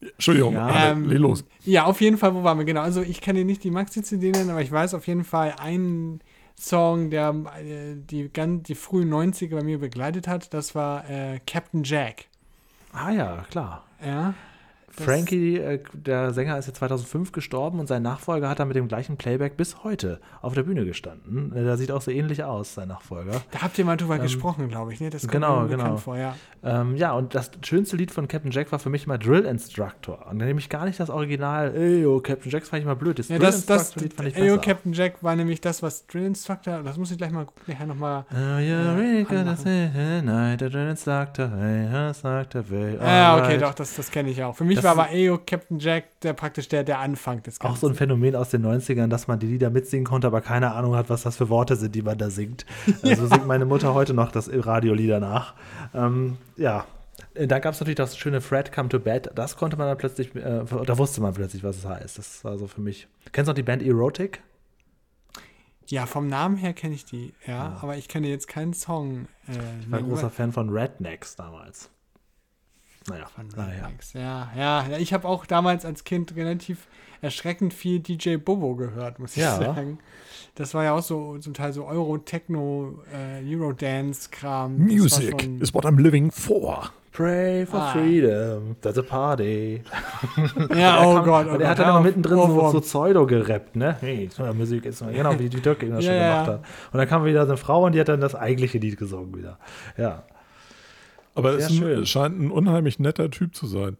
Entschuldigung, ja. Ähm, los. Ja, auf jeden Fall, wo waren wir? Genau, also ich kann dir nicht die Maxi-CD nennen, aber ich weiß auf jeden Fall einen Song, der äh, die, ganz, die frühen 90er bei mir begleitet hat, das war äh, Captain Jack. Ah ja, klar. Ja. Frankie, äh, der Sänger, ist ja 2005 gestorben und sein Nachfolger hat da mit dem gleichen Playback bis heute auf der Bühne gestanden. Der sieht auch so ähnlich aus, sein Nachfolger. Da habt ihr mal drüber ähm, gesprochen, glaube ich. Ne? Das genau, genau. Vor, ja. Ähm, ja, und das schönste Lied von Captain Jack war für mich mal Drill Instructor. Und nämlich gar nicht das Original, ey, oh, Captain Jack fand ich mal blöd. Das ja, Drill das, Instructor Lied fand ich besser. Captain Jack war nämlich das, was Drill Instructor, das muss ich gleich mal nachher nochmal. Oh, you're really gonna say night, Drill Instructor, hey, Instructor, hey, Ja, okay, doch, das, das kenne ich auch. Für mich das war aber Ayo Captain Jack der praktisch der, der Anfang des Ganzen. Auch so ein Phänomen aus den 90ern, dass man die Lieder mitsingen konnte, aber keine Ahnung hat, was das für Worte sind, die man da singt. Also ja. singt meine Mutter heute noch das Radiolieder nach. Ähm, ja, äh, da gab es natürlich das schöne Fred Come to Bed. Das konnte man dann plötzlich, äh, da wusste man plötzlich, was es heißt. Das war so für mich. Kennst du noch die Band Erotic? Ja, vom Namen her kenne ich die, ja, ja, aber ich kenne jetzt keinen Song. Äh, ich war ein großer Fan von Rednecks damals. Naja, von Rednecks. Ja, ja, ja. Ich habe auch damals als Kind relativ erschreckend viel DJ Bobo gehört, muss ich ja. sagen. Das war ja auch so zum Teil so Euro, Techno, äh, Eurodance-Kram. Music is what I'm living for. Pray for ah. freedom, that's a party. Ja, oh Gott. Oh und er hat dann immer mittendrin so, so Pseudo gerappt, ne? Hey, Musik ist genau wie die Türke das ja, schon gemacht hat. Und dann kam wieder so eine Frau und die hat dann das eigentliche Lied gesungen wieder. Ja. Aber es ein, scheint ein unheimlich netter Typ zu sein.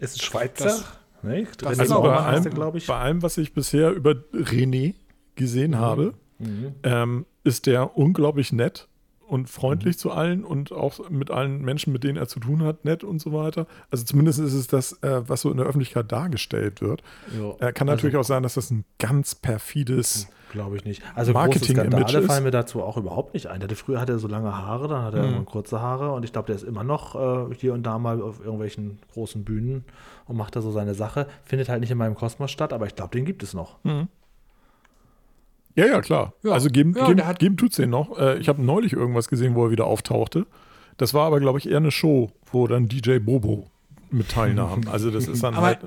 Ist ein Schweizer? Das, nee, das also bei allem, ich. bei allem, was ich bisher über René gesehen mhm. habe, mhm. Ähm, ist der unglaublich nett und freundlich mhm. zu allen und auch mit allen Menschen, mit denen er zu tun hat, nett und so weiter. Also zumindest ist es das, äh, was so in der Öffentlichkeit dargestellt wird. Jo. Äh, kann natürlich also, auch sein, dass das ein ganz perfides mhm. Glaube ich nicht. Also Marketing große Skandale fallen mir dazu auch überhaupt nicht ein. Der früher hatte er so lange Haare, dann hat er mhm. irgendwann kurze Haare und ich glaube, der ist immer noch äh, hier und da mal auf irgendwelchen großen Bühnen und macht da so seine Sache. Findet halt nicht in meinem Kosmos statt, aber ich glaube, den gibt es noch. Mhm. Ja, ja, klar. Ja. Also geben, ja, geben, geben tut es den noch. Äh, ich habe neulich irgendwas gesehen, wo er wieder auftauchte. Das war aber, glaube ich, eher eine Show, wo dann DJ Bobo mit teilnahmen. Also das ist dann aber halt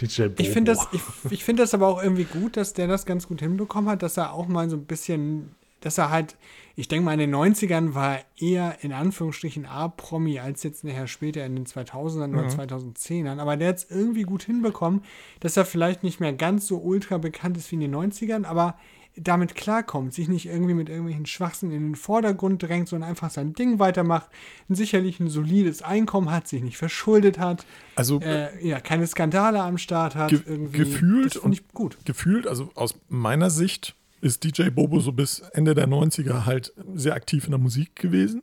DJ Ich finde das, ich, ich find das aber auch irgendwie gut, dass der das ganz gut hinbekommen hat, dass er auch mal so ein bisschen, dass er halt, ich denke mal in den 90ern war eher in Anführungsstrichen A-Promi als jetzt nachher später in den 2000ern mhm. oder 2010ern, aber der hat es irgendwie gut hinbekommen, dass er vielleicht nicht mehr ganz so ultra bekannt ist wie in den 90ern, aber damit klarkommt, sich nicht irgendwie mit irgendwelchen Schwachsinn in den Vordergrund drängt, sondern einfach sein Ding weitermacht, sicherlich ein solides Einkommen hat, sich nicht verschuldet hat, also äh, ja, keine Skandale am Start hat. Ge irgendwie. Gefühlt und ich gut. Gefühlt, also aus meiner Sicht ist DJ Bobo so bis Ende der 90er halt sehr aktiv in der Musik gewesen.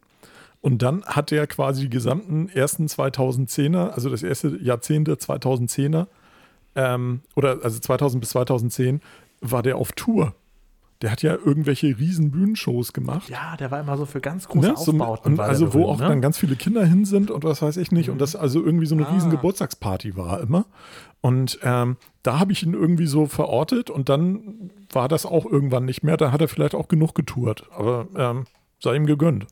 Und dann hat er quasi die gesamten ersten 2010er, also das erste Jahrzehnt der 2010er, ähm, oder also 2000 bis 2010, war der auf Tour Der hat ja irgendwelche riesen Bühnenshows gemacht. Ja, der war immer so für ganz große Ne? So, Aufbauten. war also wo auch ne? dann ganz viele Kinder hin sind und was weiß ich nicht. Und das also irgendwie so eine Ah. riesen Geburtstagsparty war immer. Und ähm, da habe ich ihn irgendwie so verortet und dann war das auch irgendwann nicht mehr. Da hat er vielleicht auch genug getourt. Aber ähm, sei ihm gegönnt.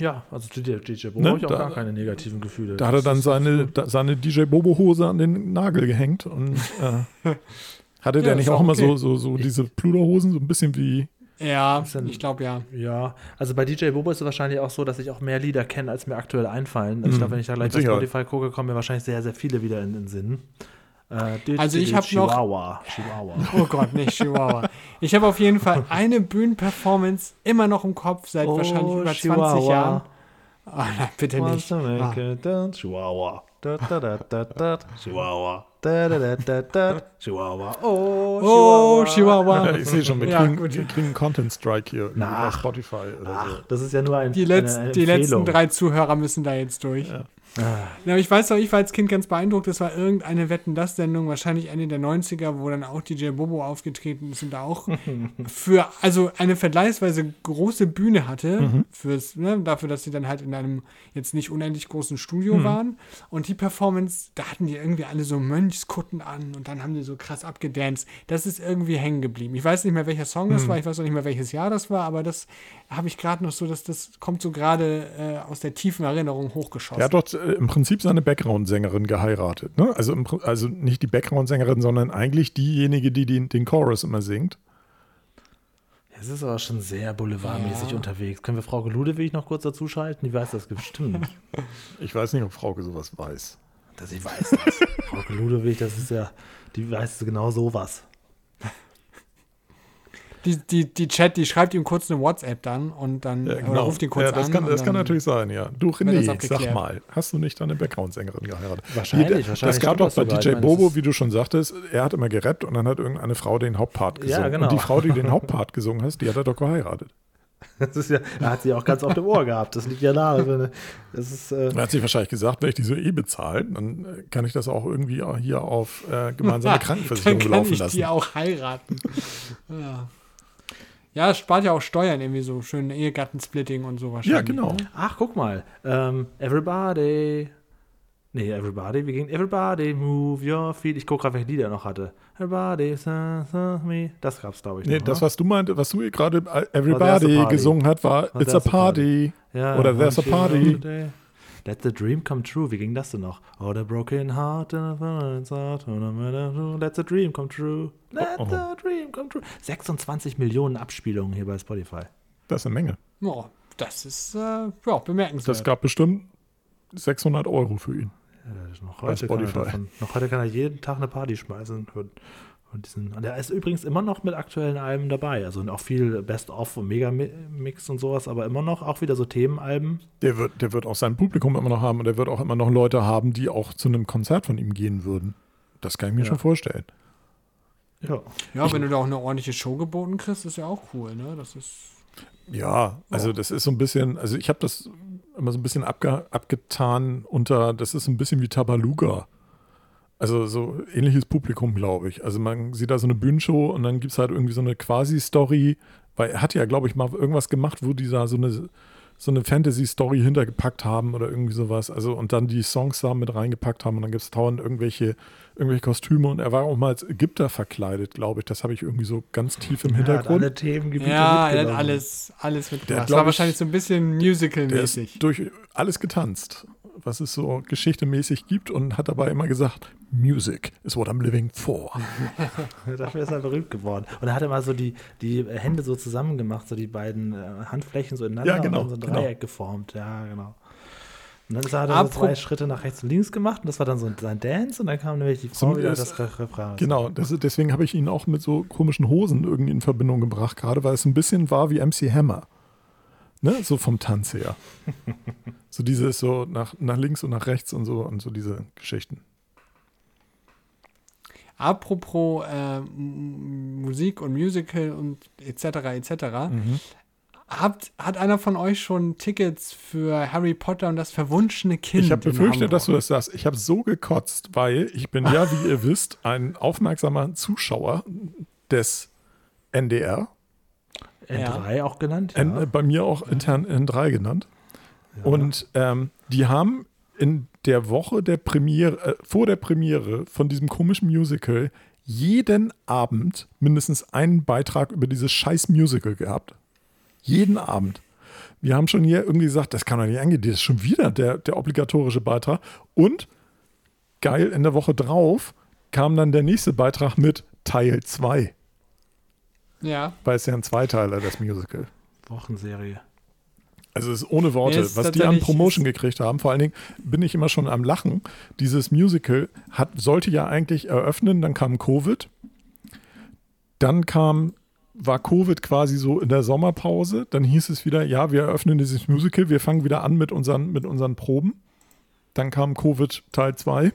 Ja, also DJ, DJ Bobo Ne? habe ich auch Da- gar keine negativen Gefühle. Da hat er dann seine, so- seine DJ Bobo-Hose an den Nagel gehängt und äh, hatte der Ja, nicht ist auch auch immer okay. so, so, so diese Pluderhosen, so ein bisschen wie. Ja, denn- ich glaube ja. Ja, also bei DJ Bobo ist es wahrscheinlich auch so, dass ich auch mehr Lieder kenne, als mir aktuell einfallen. Also ich Mhm, glaube, wenn ich da gleich mit bei. Spotify gucke, kommen mir wahrscheinlich sehr, sehr viele wieder in den Sinn. Äh, Also ich hab noch- Chihuahua. Chihuahua. Oh Gott, nicht Chihuahua. Ich habe auf jeden Fall eine Bühnenperformance immer noch im Kopf seit wahrscheinlich über 20 Jahren. Ah, nein, bitte nicht. Ah. dance. Chihuahua. Chihuahua. Da. Chihuahua. Oh, Oh, Chihuahua. Ich sehe schon, wir Ja, kriegen, gut. wir kriegen Content Strike hier Na. bei Spotify oder Ach, das ist ja nur ein, Die, eine, letz, eine die letzten drei Zuhörer müssen da jetzt durch. Ja, aber ich weiß noch, ich war als Kind ganz beeindruckt. Das war irgendeine Wetten-Das-Sendung, wahrscheinlich Ende der 90er, wo dann auch DJ Bobo aufgetreten ist und da auch für, also eine vergleichsweise große Bühne hatte, fürs, ne, dafür, dass sie dann halt in einem jetzt nicht unendlich großen Studio waren. Und die Performance, da hatten die irgendwie alle so Mönchskutten an und dann haben die so krass abgedanced. Das ist irgendwie hängen geblieben. Ich weiß nicht mehr, welcher Song das war, ich weiß auch nicht mehr, welches Jahr das war, aber das habe ich gerade noch so, dass das kommt so gerade äh, aus der tiefen Erinnerung hochgeschossen. Er hat doch äh, im Prinzip seine Background-Sängerin geheiratet. Ne? Also, im, also nicht die Background-Sängerin, sondern eigentlich diejenige, die den, den Chorus immer singt. Es ist aber schon sehr boulevardmäßig Ja. unterwegs. Können wir Frau Ludewig noch kurz dazu schalten? Die weiß das bestimmt. Ich weiß nicht, ob Frauke sowas weiß. dass ich weiß das. Frau Ludewig, das ist ja, die weiß genau sowas. Die, die, die Chat, die schreibt ihm kurz eine WhatsApp dann und dann Ja, oder ruft ihn kurz ja, das an. Kann, das kann dann- natürlich sein, ja. Du, René, sag mal, hast du nicht deine Background-Sängerin geheiratet? Wahrscheinlich, Die- wahrscheinlich Das gab doch bei sogar. Ich DJ meine, Bobo, wie du schon sagtest, er hat immer gerappt und dann hat irgendeine Frau den Hauptpart Ja, gesungen. genau. Und die Frau, die den Hauptpart gesungen hat, die hat er doch geheiratet. Das ist ja, er hat sie auch ganz auf dem Ohr gehabt. Das liegt ja nahe. Das ist, äh, Er hat sich wahrscheinlich gesagt, wenn ich die so eh bezahle, dann äh, kann ich das auch irgendwie auch hier auf äh, gemeinsame dann Krankenversicherung kann laufen ich lassen. die auch heiraten. ja. Ja, es spart ja auch Steuern irgendwie so. Schön Ehegattensplitting und so wahrscheinlich. Ja, genau. Ne? ach, guck mal. Ähm, everybody. Nee, Everybody. Wie ging Everybody move your feet? Ich gucke gerade, welche Lieder er noch hatte. Everybody, sa, sa, me. Das gab's, glaube ich. Nee, noch, das, ne? was du meinte, was du gerade äh, Everybody gesungen hat, war It's a Party. Ja, Oder There's a Party. Let the dream come true. Wie ging das denn noch? Oh, the broken heart and a heart, no matter who. Let the dream come true. Let Oh, oh. the dream come true. 26 Millionen Abspielungen hier bei Spotify. Das ist eine Menge. Oh, das ist äh, ja, bemerkenswert. Das gab bestimmt 600 Euro für ihn. Ja, noch, Bei heute kann er Spotify. davon, noch heute kann er jeden Tag eine Party schmeißen. Und, diesen, und er ist übrigens immer noch mit aktuellen Alben dabei. Also auch viel Best-of und Megamix und sowas, aber immer noch auch wieder so Themenalben. Der wird, der wird auch sein Publikum immer noch haben und er wird auch immer noch Leute haben, die auch zu einem Konzert von ihm gehen würden. Das kann ich mir Ja. schon vorstellen. Ja. ja, wenn du da auch eine ordentliche Show geboten kriegst, ist ja auch cool, ne? Das ist. Ja, also das ist so ein bisschen, also ich habe das immer so ein bisschen abge, abgetan unter, das ist ein bisschen wie Tabaluga. Also so ähnliches Publikum, glaube ich. Also man sieht da so eine Bühnenshow und dann gibt es halt irgendwie so eine Quasi-Story, weil er hat ja, glaube ich, mal irgendwas gemacht, wo die da so eine, so eine Fantasy-Story hintergepackt haben oder irgendwie sowas. Also und dann die Songs da mit reingepackt haben und dann gibt es dauernd irgendwelche, irgendwelche Kostüme und er war auch mal als Ägypter verkleidet, glaube ich. Das habe ich irgendwie so ganz tief im Er hat Hintergrund. alle Themengebiete Ja, er hat alles, alles mitgebracht. Das war ich, wahrscheinlich so ein bisschen Musical-mäßig. durch alles getanzt, was es so geschichtemäßig gibt und hat dabei immer gesagt, Music is what I'm living for. Dafür ist er berühmt geworden. Und er hat immer so die, die Hände so zusammen gemacht, so die beiden äh, Handflächen so ineinander Ja, genau, und so ein genau. Dreieck geformt. Ja, genau. Und dann er, hat er so zwei Schritte nach rechts und links gemacht und das war dann so sein Dance und dann kam nämlich die Frau Zum- wieder das Re Refrain. Genau, das deswegen habe ich ihn auch mit so komischen Hosen irgendwie in Verbindung gebracht, gerade weil es ein bisschen war wie MC Hammer. Ne? So vom Tanz her. so dieses so nach, nach links und nach rechts und so und so diese Geschichten. Apropos äh, Musik und Musical und etc. etc. Mhm. Habt, hat einer von euch schon Tickets für Harry Potter und das verwunschene Kind? Ich habe befürchtet, dass du das sagst. Ich habe so gekotzt, weil ich bin ja, wie ihr wisst, ein aufmerksamer Zuschauer des NDR. N3 ja. auch genannt? Ja. N, äh, bei mir auch intern N3 genannt. Ja. Und ähm, die haben in der Woche der Premiere, äh, vor der Premiere von diesem komischen Musical jeden Abend mindestens einen Beitrag über dieses scheiß Musical gehabt. Jeden Abend. Wir haben schon hier irgendwie gesagt, das kann doch nicht angehen, das ist schon wieder der, der obligatorische Beitrag. Und geil, in der Woche drauf kam dann der nächste Beitrag mit Teil 2. Ja. Weil es ja ein Zweiteiler, das Musical. Wochenserie. Also es ist ohne Worte, nee, was die an Promotion gekriegt haben. Vor allen Dingen bin ich immer schon am Lachen. Dieses Musical hat, sollte ja eigentlich eröffnen, dann kam Covid. Dann kam, war Covid quasi so in der Sommerpause. Dann hieß es wieder, ja, wir eröffnen dieses Musical, wir fangen wieder an mit unseren, mit unseren Proben. Dann kam Covid Teil 2.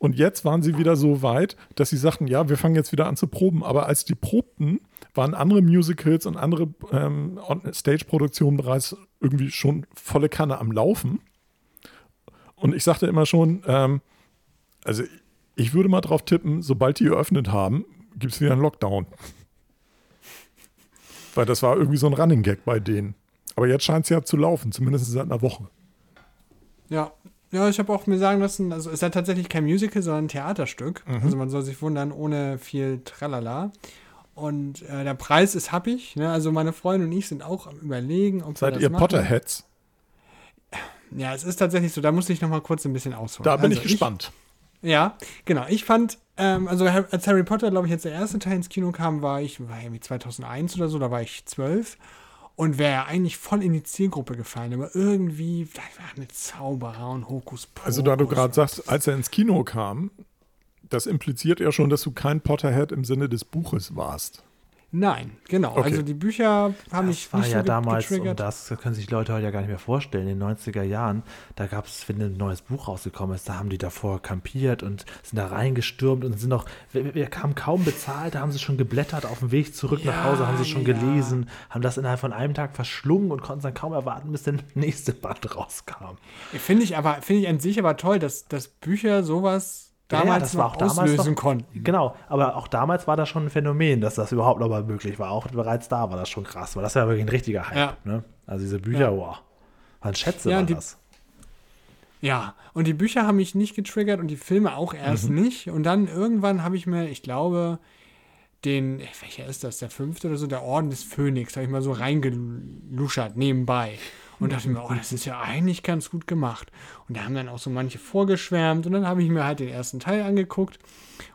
Und jetzt waren sie wieder so weit, dass sie sagten, ja, wir fangen jetzt wieder an zu proben. Aber als die probten, waren andere Musicals und andere ähm, Stage-Produktionen bereits irgendwie schon volle Kanne am Laufen. Und ich sagte immer schon, ähm, also ich würde mal drauf tippen, sobald die geöffnet haben, gibt es wieder einen Lockdown. Weil das war irgendwie so ein Running Gag bei denen. Aber jetzt scheint es ja zu laufen, zumindest seit einer Woche. Ja, ja, ich habe auch mir sagen lassen, also es ist ja tatsächlich kein Musical, sondern ein Theaterstück. Mhm. Also man soll sich wundern, ohne viel Tralala. Und äh, der Preis ist happig. Ne? Also meine Freundin und ich sind auch am überlegen, ob Seid wir das ihr machen. Potterheads? Ja, es ist tatsächlich so. Da muss ich noch mal kurz ein bisschen ausholen. Da bin also ich gespannt. Ich, ja, genau. Ich fand, ähm, also als Harry Potter, glaube ich, jetzt der erste Teil ins Kino kam, war ich, war irgendwie 2001 oder so, da war ich zwölf und wäre ja eigentlich voll in die Zielgruppe gefallen, aber irgendwie, war eine Zauberer und Hokuspokus. Also da du gerade sagst, als er ins Kino kam, das impliziert ja schon, dass du kein Potterhead im Sinne des Buches warst. Nein, genau. Okay. Also die Bücher haben mich das war nicht ja so damals, getriggert. Und das können sich Leute heute ja gar nicht mehr vorstellen. In den 90er Jahren, da gab es, wenn ein neues Buch rausgekommen ist, da haben die davor kampiert und sind da reingestürmt und sind noch, wir, wir haben kaum bezahlt, da haben sie schon geblättert, auf dem Weg zurück ja, nach Hause haben sie schon ja. gelesen, haben das innerhalb von einem Tag verschlungen und konnten dann kaum erwarten, bis der nächste Band rauskam. Finde ich aber, finde ich an sich aber toll, dass, dass Bücher sowas damals ja, das war auch damals noch, konnten. Genau, aber auch damals war das schon ein Phänomen, dass das überhaupt noch mal möglich war. Auch bereits da war das schon krass, weil das ja wirklich ein richtiger Hype. Ja. Ne? Also diese Bücher, ja. wow, waren Schätze ja, war die, das. Ja, und die Bücher haben mich nicht getriggert und die Filme auch erst mhm. nicht. Und dann irgendwann habe ich mir, ich glaube, den, welcher ist das, der fünfte oder so, der Orden des Phönix, habe ich mal so reingeluschert nebenbei. Und dachte mir, oh, das ist ja eigentlich ganz gut gemacht. Und da haben dann auch so manche vorgeschwärmt. Und dann habe ich mir halt den ersten Teil angeguckt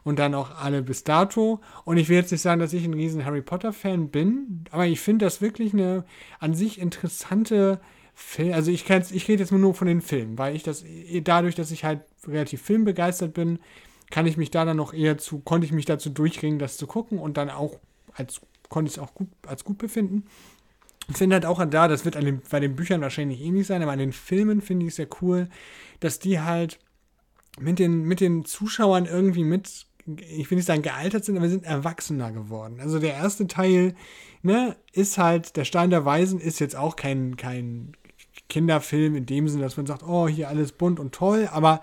und dann auch alle bis dato. Und ich will jetzt nicht sagen, dass ich ein riesen Harry Potter-Fan bin, aber ich finde das wirklich eine an sich interessante Film. Also ich, ich rede jetzt nur von den Filmen, weil ich das dadurch, dass ich halt relativ filmbegeistert bin, kann ich mich da dann noch eher zu, konnte ich mich dazu durchringen, das zu gucken und dann auch als konnte ich es auch gut als gut befinden. Ich finde halt auch da, das wird den, bei den Büchern wahrscheinlich ähnlich sein, aber an den Filmen finde ich es sehr cool, dass die halt mit den, mit den Zuschauern irgendwie mit, ich will nicht sagen gealtert sind, aber sind erwachsener geworden. Also der erste Teil, ne, ist halt, der Stein der Weisen ist jetzt auch kein, kein Kinderfilm in dem Sinne, dass man sagt, oh, hier alles bunt und toll, aber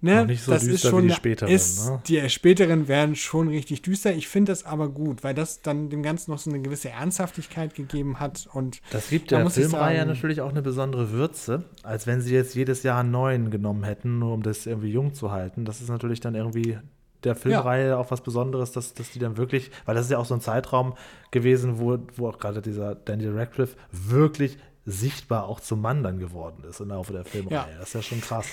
Ne? nicht so das düster ist schon, wie die späteren. Ist, ne? Die späteren werden schon richtig düster. Ich finde das aber gut, weil das dann dem Ganzen noch so eine gewisse Ernsthaftigkeit gegeben hat. Und das gibt der Filmreihe natürlich auch eine besondere Würze, als wenn sie jetzt jedes Jahr einen neuen genommen hätten, nur um das irgendwie jung zu halten. Das ist natürlich dann irgendwie der Filmreihe ja. auch was Besonderes, dass, dass die dann wirklich, weil das ist ja auch so ein Zeitraum gewesen, wo, wo auch gerade dieser Daniel Radcliffe wirklich sichtbar auch zum Mann dann geworden ist im Laufe der Filmreihe. Ja. Das ist ja schon krass.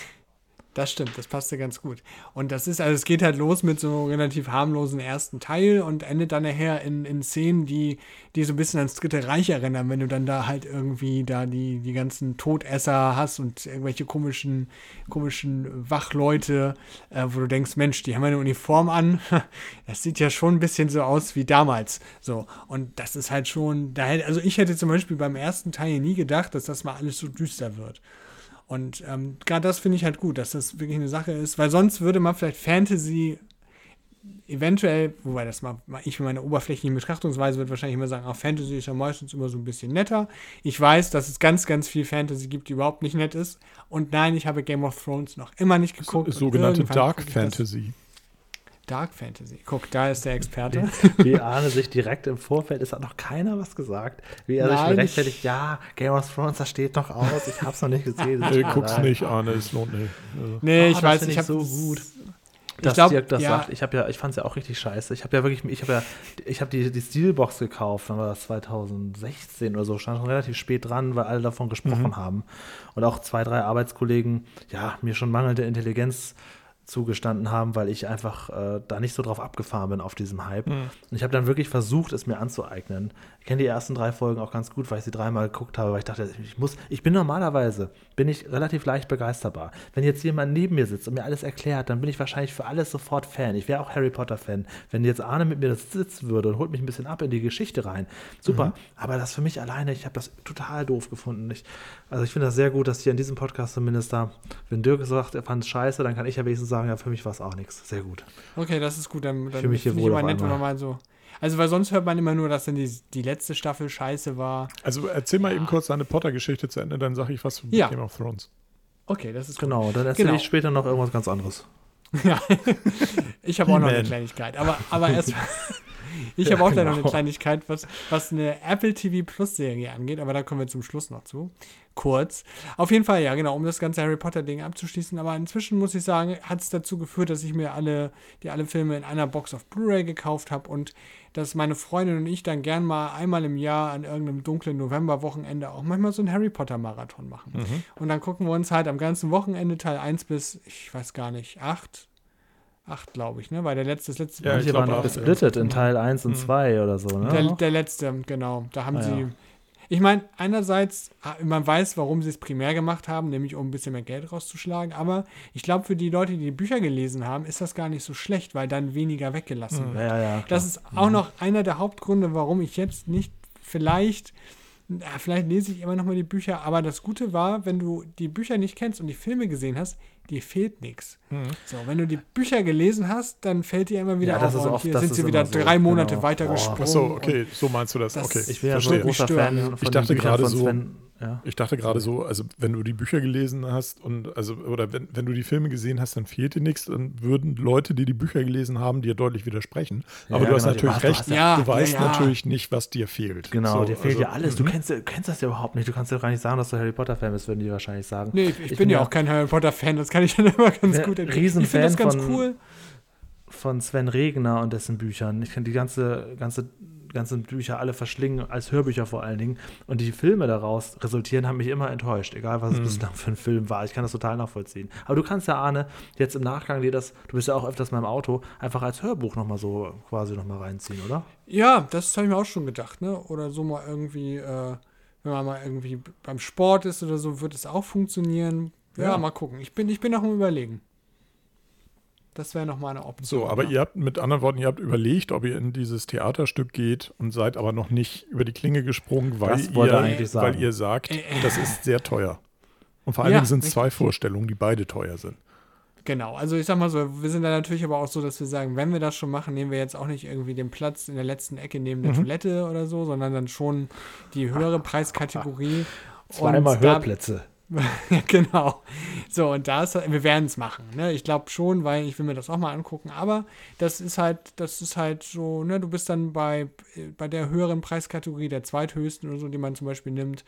Das stimmt, das passte ganz gut. Und das ist, also es geht halt los mit so relativ harmlosen ersten Teil und endet dann nachher in, in Szenen, die, die so ein bisschen ans Dritte Reich erinnern, wenn du dann da halt irgendwie da die, die ganzen Todesser hast und irgendwelche komischen, komischen Wachleute, äh, wo du denkst, Mensch, die haben eine Uniform an. Das sieht ja schon ein bisschen so aus wie damals. So. Und das ist halt schon, da hätte, also ich hätte zum Beispiel beim ersten Teil nie gedacht, dass das mal alles so düster wird. Und ähm, gerade das finde ich halt gut, dass das wirklich eine Sache ist, weil sonst würde man vielleicht Fantasy eventuell, wobei das mal, ich mit meiner oberflächlichen Betrachtungsweise würde wahrscheinlich immer sagen, auch Fantasy ist ja meistens immer so ein bisschen netter. Ich weiß, dass es ganz, ganz viel Fantasy gibt, die überhaupt nicht nett ist. Und nein, ich habe Game of Thrones noch immer nicht geguckt. So, sogenannte Dark Fantasy. Dark Fantasy. Guck, da ist der Experte. Wie, wie Arne sich direkt im Vorfeld, es hat noch keiner was gesagt. Wie er Nein, sich rechtfertigt, ja, Game of Thrones, das steht noch aus, ich hab's noch nicht gesehen. nee, guck's nicht, Arne, es lohnt nicht. Also. Nee, ich oh, weiß, ich hab so gut dass glaub, Dirk das ja. sagt. Ich habe ja, ich fand es ja auch richtig scheiße. Ich habe ja wirklich, ich habe ja, ich habe die, die Steelbox gekauft, dann war das 2016 oder so, stand schon relativ spät dran, weil alle davon gesprochen mhm. haben. Und auch zwei, drei Arbeitskollegen, ja, mir schon mangelnde Intelligenz zugestanden haben, weil ich einfach äh, da nicht so drauf abgefahren bin auf diesem Hype. Mhm. Und ich habe dann wirklich versucht, es mir anzueignen. Ich kenne die ersten drei Folgen auch ganz gut, weil ich sie dreimal geguckt habe, weil ich dachte, ich muss, ich bin normalerweise, bin ich relativ leicht begeisterbar. Wenn jetzt jemand neben mir sitzt und mir alles erklärt, dann bin ich wahrscheinlich für alles sofort Fan. Ich wäre auch Harry Potter Fan. Wenn jetzt Arne mit mir das sitzen würde und holt mich ein bisschen ab in die Geschichte rein, super. Mhm. Aber das für mich alleine, ich habe das total doof gefunden. Ich, also ich finde das sehr gut, dass hier in diesem Podcast zumindest da, wenn Dirk sagt, er fand es scheiße, dann kann ich ja wenigstens sagen, ja, für mich war es auch nichts. Sehr gut. Okay, das ist gut. Dann, dann ich mich hier wohl ich nett, wenn man mal so also, weil sonst hört man immer nur, dass dann die, die letzte Staffel scheiße war. Also, erzähl mal eben kurz deine Potter-Geschichte zu Ende, dann sage ich was zu ja. Game of Thrones. Okay, das ist Genau, dann erzähle genau. ich später noch irgendwas ganz anderes. Ja, ich habe auch noch eine Kleinigkeit. Aber, aber erst. Ich habe auch gleich noch eine Kleinigkeit, was, was eine Apple TV Plus Serie angeht, aber da kommen wir zum Schluss noch zu. Kurz. Auf jeden Fall, ja, genau, um das ganze Harry Potter-Ding abzuschließen. Aber inzwischen muss ich sagen, hat es dazu geführt, dass ich mir alle, die alle Filme in einer Box auf Blu-ray gekauft habe und dass meine Freundin und ich dann gern mal einmal im Jahr an irgendeinem dunklen Novemberwochenende auch manchmal so einen Harry Potter-Marathon machen. Mhm. Und dann gucken wir uns halt am ganzen Wochenende Teil 1 bis, ich weiß gar nicht, 8 8, glaube ich, ne? Weil der letzte, das letzte Ja, hier waren noch gesplittet in Teil 1 und 2 mhm. oder so, ne? Der, der, letzte, genau. Da haben ah, sie. Ja. Ich meine, einerseits, man weiß, warum sie es primär gemacht haben, nämlich um ein bisschen mehr Geld rauszuschlagen, aber ich glaube, für die Leute, die die Bücher gelesen haben, ist das gar nicht so schlecht, weil dann weniger weggelassen mhm. wird. Ja, ja, das ist auch mhm. noch einer der Hauptgründe, warum ich jetzt nicht vielleicht vielleicht lese ich immer noch mal die Bücher, aber das Gute war, wenn du die Bücher nicht kennst und die Filme gesehen hast, dir fehlt nichts. Mhm. So, wenn du die Bücher gelesen hast, dann fällt dir immer wieder ja, auf. Oft, hier sind sie wieder so, drei Monate genau. weiter gesprungen. Achso, okay, so meinst du das. das okay. Ich bin ja so ein großer Fan von Ich dachte gerade so, Sven, ja. Ich dachte gerade so, also wenn du die Bücher gelesen hast und also oder wenn, wenn du die Filme gesehen hast, dann fehlt dir nichts, dann würden Leute, die die Bücher gelesen haben, dir deutlich widersprechen. Aber ja, du hast genau, natürlich recht, du, ja, du weißt natürlich nicht, was dir fehlt. Genau, so, dir fehlt also, ja alles. Du mhm. kennst, kennst das ja überhaupt nicht. Du kannst ja gar nicht sagen, dass du Harry Potter Fan bist, würden die wahrscheinlich sagen. Nee, ich, ich bin, bin, ja auch kein Harry Potter Fan, das kann ich dann immer ganz gut erklären. Riesenfan ich ganz von, cool. Von Sven Regner und dessen Büchern. Ich kenne die ganze, ganze ganzen Bücher alle verschlingen, als Hörbücher vor allen Dingen. Und die Filme daraus resultieren, haben mich immer enttäuscht, egal was es mhm. bislang für ein Film war. Ich kann das total nachvollziehen. Aber du kannst ja, Arne, jetzt im Nachgang dir das, du bist ja auch öfters mal im Auto, einfach als Hörbuch nochmal so quasi nochmal reinziehen, oder? Ja, das habe ich mir auch schon gedacht, ne? Oder so mal irgendwie, äh, wenn man mal irgendwie beim Sport ist oder so, wird es auch funktionieren. Ja, ja, mal gucken. Ich bin, ich bin noch am Überlegen. Das wäre nochmal eine Option. So, aber ja. ihr habt mit anderen Worten, ihr habt überlegt, ob ihr in dieses Theaterstück geht und seid aber noch nicht über die Klinge gesprungen, weil, ihr, weil ihr sagt, äh, äh. das ist sehr teuer. Und vor allen ja, Dingen sind es zwei Vorstellungen, die beide teuer sind. Genau, also ich sag mal so, wir sind da natürlich aber auch so, dass wir sagen, wenn wir das schon machen, nehmen wir jetzt auch nicht irgendwie den Platz in der letzten Ecke neben der mhm. Toilette oder so, sondern dann schon die höhere Preiskategorie. Zweimal Hörplätze. genau. So, und da ist, wir werden es machen. Ne? Ich glaube schon, weil ich will mir das auch mal angucken. Aber das ist halt, das ist halt so, ne, du bist dann bei, bei der höheren Preiskategorie, der zweithöchsten oder so, die man zum Beispiel nimmt,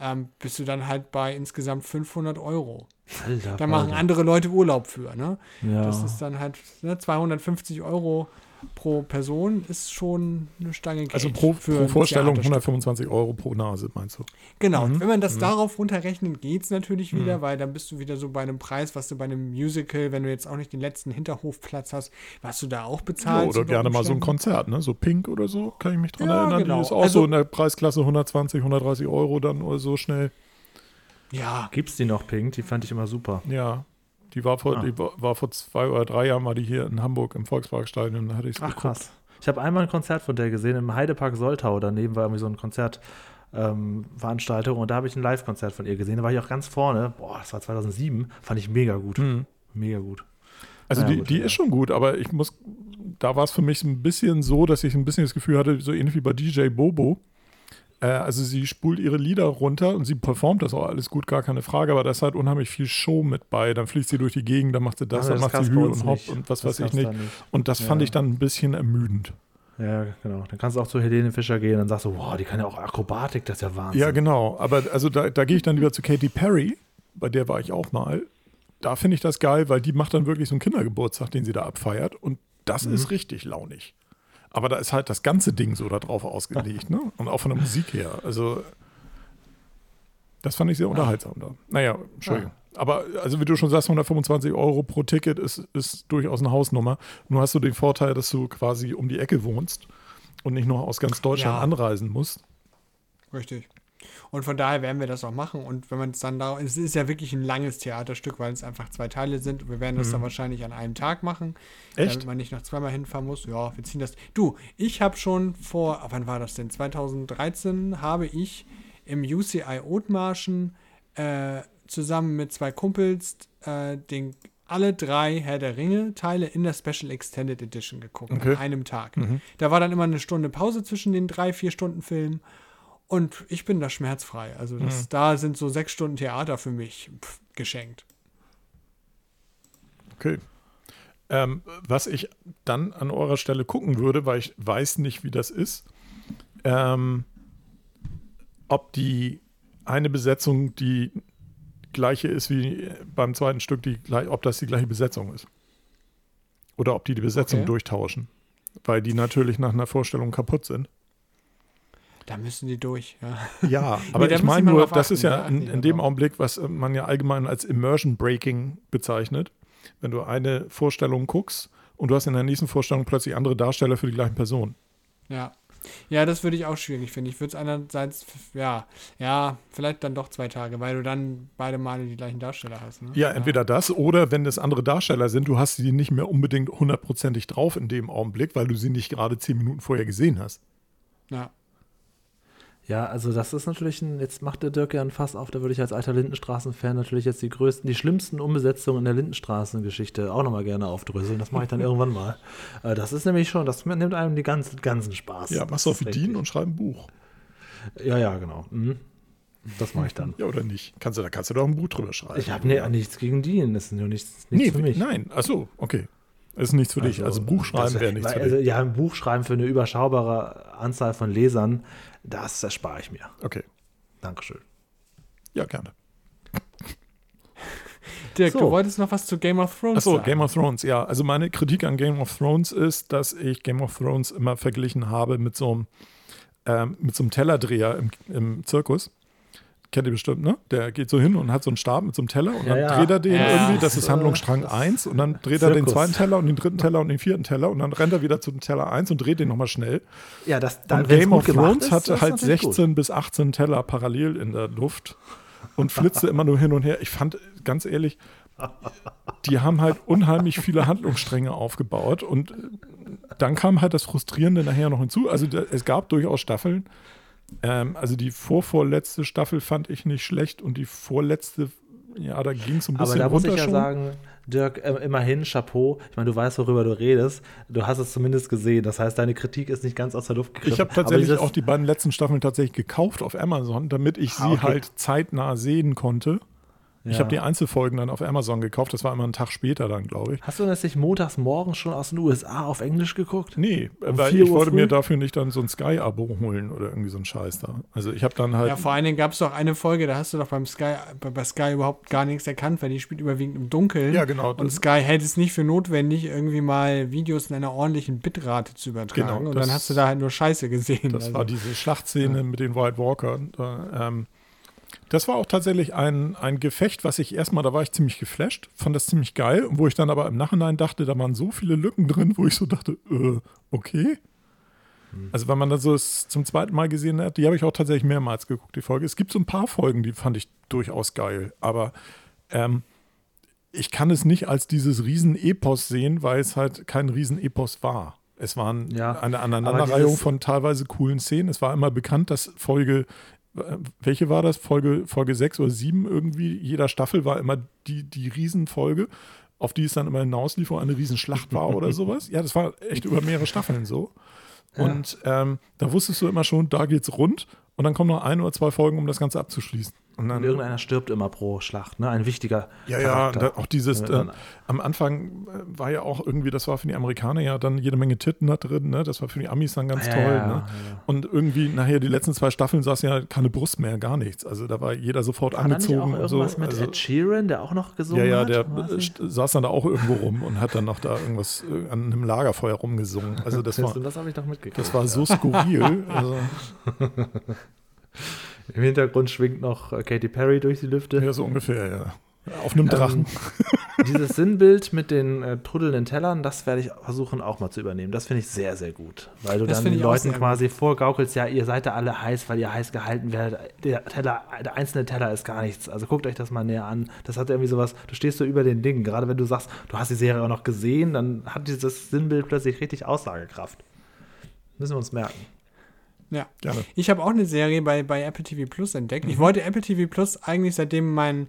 ähm, bist du dann halt bei insgesamt 500 Euro. Alter, da machen andere Leute Urlaub für, ne? Ja. Das ist dann halt ne, 250 Euro pro Person ist schon eine Stange Geld. Also pro, pro Vorstellung 125 Euro pro Nase, meinst du? Genau. Mhm. Wenn man das mhm. darauf runterrechnet, geht es natürlich wieder, mhm. weil dann bist du wieder so bei einem Preis, was du bei einem Musical, wenn du jetzt auch nicht den letzten Hinterhofplatz hast, was du da auch bezahlst. Ja, oder gerne mal so ein Konzert, ne? So Pink oder so, kann ich mich dran ja, erinnern. Genau. Die ist auch also, so in der Preisklasse 120, 130 Euro dann oder so schnell. Ja. Gibt es die noch, Pink? Die fand ich immer super. Ja, die war vor, ah. die war vor zwei oder drei Jahren mal die hier in Hamburg im Volksparkstadion. Da hatte ich es Ach geguckt. krass. Ich habe einmal ein Konzert von der gesehen im Heidepark Soltau. Daneben war irgendwie so ein Konzertveranstaltung ähm, und da habe ich ein Live-Konzert von ihr gesehen. Da war ich auch ganz vorne. Boah, das war 2007. Fand ich mega gut. Mhm. Mega gut. Also naja, die, gut, die ja. ist schon gut, aber ich muss, da war es für mich ein bisschen so, dass ich ein bisschen das Gefühl hatte, so ähnlich wie bei DJ Bobo, also sie spult ihre Lieder runter und sie performt das auch alles gut, gar keine Frage, aber da ist halt unheimlich viel Show mit bei. Dann fliegt sie durch die Gegend, dann macht sie das, Ah, dann das macht sie du Hü und Hopp nicht. und was Das weiß ich du nicht. nicht. Und das fand Ja. ich dann ein bisschen ermüdend. Ja, genau. Dann kannst du auch zu Helene Fischer gehen und sagst so, wow, die kann ja auch Akrobatik, das ist ja Wahnsinn. Ja, genau. Aber also da, da gehe ich dann lieber zu Katy Perry, bei der war ich auch mal. Da finde ich das geil, weil die macht dann wirklich so einen Kindergeburtstag, den sie da abfeiert. Und das Mhm. ist richtig launig. Aber da ist halt das ganze Ding so darauf ausgelegt, ne? Und auch von der Musik her. Also, das fand ich sehr unterhaltsam da. Naja, Entschuldigung. Aber also wie du schon sagst, 125 Euro pro Ticket ist, ist durchaus eine Hausnummer. Nur hast du den Vorteil, dass du quasi um die Ecke wohnst und nicht nur aus ganz Deutschland Ja. anreisen musst. Richtig. Und von daher werden wir das auch machen. Und wenn man es dann da, es ist ja wirklich ein langes Theaterstück, weil es einfach zwei Teile sind. Und wir werden das dann wahrscheinlich an einem Tag machen, Mhm. Echt? damit man nicht noch zweimal hinfahren muss. Ja, wir ziehen das. Du, ich habe schon vor, wann war das denn? 2013 habe ich im UCI Othmarschen äh, zusammen mit zwei Kumpels äh, den alle drei Herr der Ringe Teile in der Special Extended Edition geguckt Okay. an einem Tag. Da war dann immer eine Stunde Pause zwischen den drei, vier Stunden Filmen. Und ich bin da schmerzfrei. Also das, da sind so sechs Stunden Theater für mich pff, geschenkt. Okay. Ähm, was ich dann an eurer Stelle gucken würde, weil ich weiß nicht, wie das ist, ähm, ob die eine Besetzung die gleiche ist wie beim zweiten Stück, die, ob das die gleiche Besetzung ist. Oder ob die die Besetzung Okay. durchtauschen. Weil die natürlich nach einer Vorstellung kaputt sind. Da müssen die durch. Ja. Ja, aber da ich meine nur, das achten, ist ja in, in dem drauf. Augenblick, was man ja allgemein als Immersion Breaking bezeichnet. Wenn du eine Vorstellung guckst und du hast in der nächsten Vorstellung plötzlich andere Darsteller für die gleichen Personen. ja. Ja, das würde ich auch schwierig finden. Ich würde es einerseits, ja, ja, vielleicht dann doch zwei Tage, weil du dann beide Male die gleichen Darsteller hast. Ne? Ja, entweder das oder wenn es andere Darsteller sind, du hast sie nicht mehr unbedingt hundertprozentig drauf in dem Augenblick, weil du sie nicht gerade zehn Minuten vorher gesehen hast. Ja. Ja, also das ist natürlich ein, jetzt macht der Dirk ja ein Fass auf, da würde ich als alter Lindenstraßen-Fan natürlich jetzt die größten, die schlimmsten Umbesetzungen in der Lindenstraßen-Geschichte auch nochmal gerne aufdröseln. Das mache ich dann irgendwann mal. Äh, Das ist nämlich schon, das nimmt einem die ganzen, ganzen Spaß. Ja, machst du auf richtig. und schreib ein Buch. Ja, ja, genau. Mhm. Das mache ich dann. Ja, oder nicht? Kannst du, da kannst du doch ein Buch drüber schreiben. Ich habe nee, nichts gegen Dean, das ist nur nichts, nichts nee, für mich. nein. Achso, okay. Ist nichts für dich. Also Buch schreiben das- wäre nichts für also, dich. Ja, ein Buch schreiben für eine überschaubare Anzahl von Lesern, das erspare ich mir. Okay. Dankeschön. Ja, gerne. Dirk, So. du wolltest noch was zu Game of Thrones Achso, sagen. Game of Thrones, ja. Also meine Kritik an Game of Thrones ist, dass ich Game of Thrones immer verglichen habe mit so einem, ähm, mit so einem Tellerdreher im, im Zirkus. Kennt ihr bestimmt, ne? Der geht so hin und hat so einen Stab mit so einem Teller und Ja, dann dreht er den Ja. irgendwie, das ist Handlungsstrang das- 1 und dann dreht er den Zirkus. zweiten Teller und den dritten Teller und den vierten Teller und dann rennt er wieder zum Teller 1 und dreht den nochmal schnell. Ja, das Und wenn's Game of Thrones ist, hatte halt natürlich gut. 16 bis 18 Teller parallel in der Luft und flitzte immer nur hin und her. Ich fand, ganz ehrlich, die haben halt unheimlich viele Handlungsstränge aufgebaut und dann kam halt das Frustrierende nachher noch hinzu. Also es gab durchaus Staffeln. Ähm, also die vorvorletzte Staffel fand ich nicht schlecht und die vorletzte, ja, da ging es ein Aber bisschen da muss ich ja schon. sagen, Dirk, äh, immerhin Chapeau. Ich meine, du weißt, worüber du redest. Du hast es zumindest gesehen. Das heißt, deine Kritik ist nicht ganz aus der Luft gegriffen. Ich habe Aber tatsächlich auch die beiden letzten Staffeln tatsächlich gekauft auf Amazon, damit ich sie Ah, okay. halt zeitnah sehen konnte. Ich Ja. habe die Einzelfolgen dann auf Amazon gekauft. Das war immer einen Tag später dann, glaube ich. Hast du das nicht montags morgens schon aus den USA auf Englisch geguckt? Nee, Um weil 4 ich Uhr wollte früh? mir dafür nicht dann so ein Sky-Abo holen oder irgendwie so ein Scheiß da. Also ich habe dann halt. Ja, vor allen Dingen gab es doch eine Folge, da hast du doch beim Sky, bei, Sky überhaupt gar nichts erkannt, weil die spielt überwiegend im Dunkeln. Ja, genau, Und Sky hält es nicht für notwendig, irgendwie mal Videos in einer ordentlichen Bitrate zu übertragen. Genau, und das- dann hast du da halt nur Scheiße gesehen. Das also. war diese Schlachtszene mit den White Walkern. Da, ähm, das war auch tatsächlich ein, ein Gefecht, was ich erstmal, da war ich ziemlich geflasht, fand das ziemlich geil, wo ich dann aber im Nachhinein dachte, da waren so viele Lücken drin, wo ich so dachte, äh, okay. Also wenn man das so zum zweiten Mal gesehen hat, die habe ich auch tatsächlich mehrmals geguckt, die Folge. Es gibt so ein paar Folgen, die fand ich durchaus geil, aber ähm, ich kann es nicht als dieses Riesen-Epos sehen, weil es halt kein Riesen-Epos war. Es waren Ja, eine Aneinanderreihung von teilweise coolen Szenen. Es war immer bekannt, dass Folge, welche war das? Folge, Folge 6 oder 7 irgendwie, jeder Staffel war immer die, die Riesenfolge, auf die es dann immer hinauslief, wo eine Riesenschlacht war oder sowas. Ja, das war echt über mehrere Staffeln so. Und ähm, da wusstest du immer schon, da geht's rund. und dann kommen noch ein oder zwei Folgen, um das Ganze abzuschließen. Und, dann, und irgendeiner stirbt immer pro Schlacht, ne? Ein wichtiger. Ja, Charakter. ja, da, auch dieses, äh, am Anfang äh, war ja auch irgendwie, das war für die Amerikaner ja dann jede Menge Titten da drin, ne? Das war für die Amis dann ganz ja, toll, ja, ne? Ja, und irgendwie nachher die letzten zwei Staffeln saß ja keine Brust mehr, gar nichts. Also da war jeder sofort war angezogen. Da nicht auch irgendwas so. mit also, Ed Sheeran, der auch noch gesungen hat? Ja, ja, der saß dann da auch irgendwo rum und hat dann noch da irgendwas äh, an einem Lagerfeuer rumgesungen. Also das war, das habe ich doch mitgekriegt. Das war so skurril. also. Im Hintergrund schwingt noch äh, Katy Perry durch die Lüfte. Ja, so ungefähr, ja. Auf einem Drachen. Ähm, dieses Sinnbild mit den äh, trudelnden Tellern, das werde ich versuchen auch mal zu übernehmen. Das finde ich sehr, sehr gut. Weil du das dann den Leuten quasi gut. vorgaukelst, ja, ihr seid da alle heiß, weil ihr heiß gehalten werdet. Der Teller, der einzelne Teller ist gar nichts. Also guckt euch das mal näher an. Das hat irgendwie sowas, du stehst so über den Dingen. Gerade wenn du sagst, du hast die Serie auch noch gesehen, dann hat dieses Sinnbild plötzlich richtig Aussagekraft. Müssen wir uns merken. Ja, Gerne. ich habe auch eine Serie bei, bei Apple TV Plus entdeckt. Mhm. Ich wollte Apple TV Plus eigentlich seitdem mein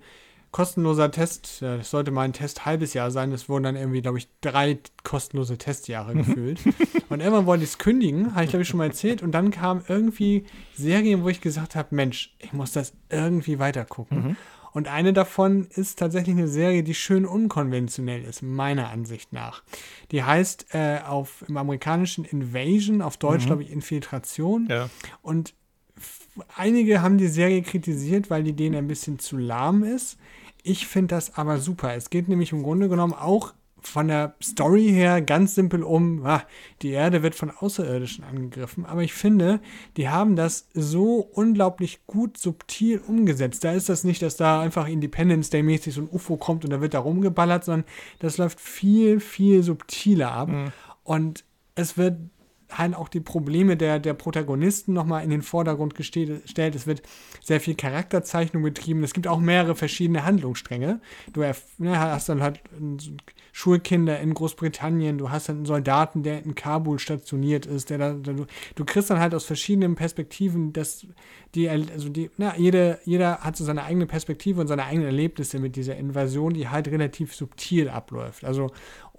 kostenloser Test, das sollte mal ein Test halbes Jahr sein, es wurden dann irgendwie, glaube ich, drei kostenlose Testjahre gefühlt. und irgendwann wollte ich es kündigen, habe ich glaube ich schon mal erzählt, und dann kamen irgendwie Serien, wo ich gesagt habe, Mensch, ich muss das irgendwie weitergucken. Mhm. Und eine davon ist tatsächlich eine Serie, die schön unkonventionell ist, meiner Ansicht nach. Die heißt äh, auf, im amerikanischen Invasion, auf Deutsch mhm. glaube ich Infiltration. Ja. Und einige haben die Serie kritisiert, weil die denen ein bisschen zu lahm ist. Ich finde das aber super. Es geht nämlich im Grunde genommen auch von der Story her ganz simpel um, ah, die Erde wird von Außerirdischen angegriffen. Aber ich finde, die haben das so unglaublich gut subtil umgesetzt. Da ist das nicht, dass da einfach Independence Day mäßig so ein UFO kommt und da wird da rumgeballert, sondern das läuft viel, viel subtiler ab. Mhm. Und es wird halt auch die Probleme der, der Protagonisten nochmal in den Vordergrund gestellt. Es wird sehr viel Charakterzeichnung betrieben. Es gibt auch mehrere verschiedene Handlungsstränge. Du ne, hast dann halt Schulkinder in Großbritannien, du hast einen Soldaten, der in Kabul stationiert ist, der da, du, du kriegst dann halt aus verschiedenen Perspektiven, dass die, also die, na, jede, jeder hat so seine eigene Perspektive und seine eigenen Erlebnisse mit dieser Invasion, die halt relativ subtil abläuft. Also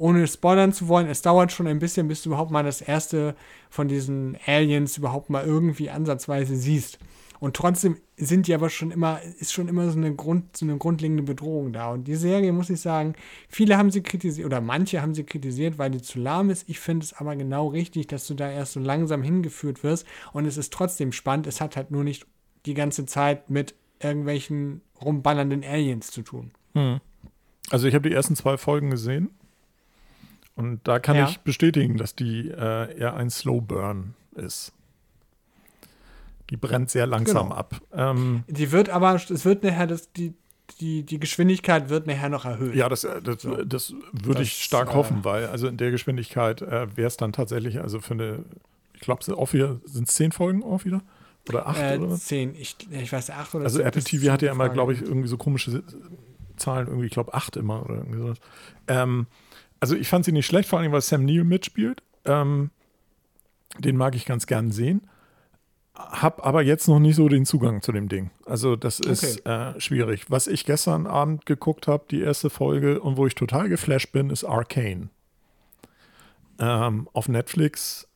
ohne spoilern zu wollen, es dauert schon ein bisschen, bis du überhaupt mal das erste von diesen Aliens überhaupt mal irgendwie ansatzweise siehst. Und trotzdem sind die aber schon immer, ist schon immer so eine, Grund, so eine grundlegende Bedrohung da. Und die Serie, muss ich sagen, viele haben sie kritisiert, oder manche haben sie kritisiert, weil die zu lahm ist. Ich finde es aber genau richtig, dass du da erst so langsam hingeführt wirst. Und es ist trotzdem spannend. Es hat halt nur nicht die ganze Zeit mit irgendwelchen rumballernden Aliens zu tun. Hm. Also ich habe die ersten zwei Folgen gesehen. Und da kann ja. ich bestätigen, dass die äh, eher ein Slow Burn ist. Die brennt sehr langsam genau. ab. Ähm, die wird aber, es wird nachher, das, die, die, die Geschwindigkeit wird nachher noch erhöht. Ja, das, äh, das, so. das würde ich stark äh, hoffen, weil also in der Geschwindigkeit äh, wäre es dann tatsächlich, also für eine, ich glaube, sind es zehn Folgen auch wieder? Oder acht äh, oder was? Zehn, ich, ich weiß acht oder Also Apple TV hat ja immer, glaube ich, irgendwie so komische Zahlen, irgendwie, ich glaube, acht immer oder irgendwie sowas. Ähm, also ich fand sie nicht schlecht, vor allem, weil Sam Neill mitspielt. Ähm, den mag ich ganz gern sehen habe aber jetzt noch nicht so den Zugang zu dem Ding. Also das ist okay. äh, schwierig. Was ich gestern Abend geguckt habe, die erste Folge und wo ich total geflasht bin, ist Arcane. Ähm, auf Netflix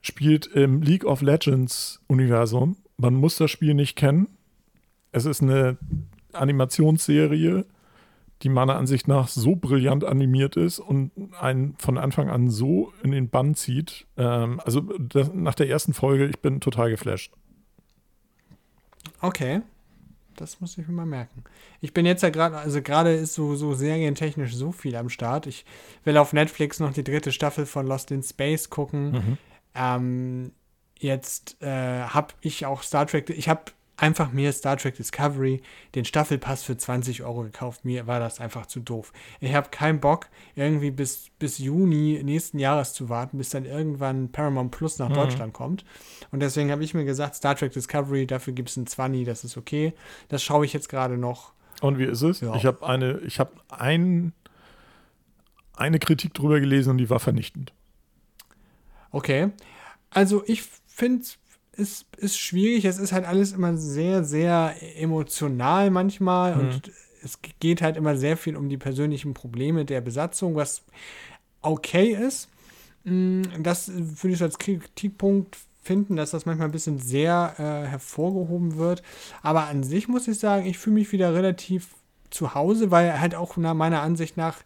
spielt im League of Legends Universum. Man muss das Spiel nicht kennen. Es ist eine Animationsserie die meiner Ansicht nach so brillant animiert ist und einen von Anfang an so in den Bann zieht. Ähm, also das, nach der ersten Folge, ich bin total geflasht. Okay. Das muss ich mir mal merken. Ich bin jetzt ja gerade, also gerade ist so, so serientechnisch so viel am Start. Ich will auf Netflix noch die dritte Staffel von Lost in Space gucken. Mhm. Ähm, jetzt äh, habe ich auch Star Trek, ich habe einfach mir Star Trek Discovery den Staffelpass für 20 Euro gekauft. Mir war das einfach zu doof. Ich habe keinen Bock, irgendwie bis, bis Juni nächsten Jahres zu warten, bis dann irgendwann Paramount Plus nach mhm. Deutschland kommt. Und deswegen habe ich mir gesagt, Star Trek Discovery, dafür gibt es ein 20, das ist okay. Das schaue ich jetzt gerade noch. Und wie ist es? Ja. Ich habe eine, ich habe ein, eine Kritik drüber gelesen und die war vernichtend. Okay. Also ich finde es ist, ist schwierig. Es ist halt alles immer sehr, sehr emotional manchmal mhm. und es geht halt immer sehr viel um die persönlichen Probleme der Besatzung, was okay ist. Mm, das würde ich so als Kritikpunkt finden, dass das manchmal ein bisschen sehr äh, hervorgehoben wird. Aber an sich muss ich sagen, ich fühle mich wieder relativ zu Hause, weil halt auch nach meiner Ansicht nach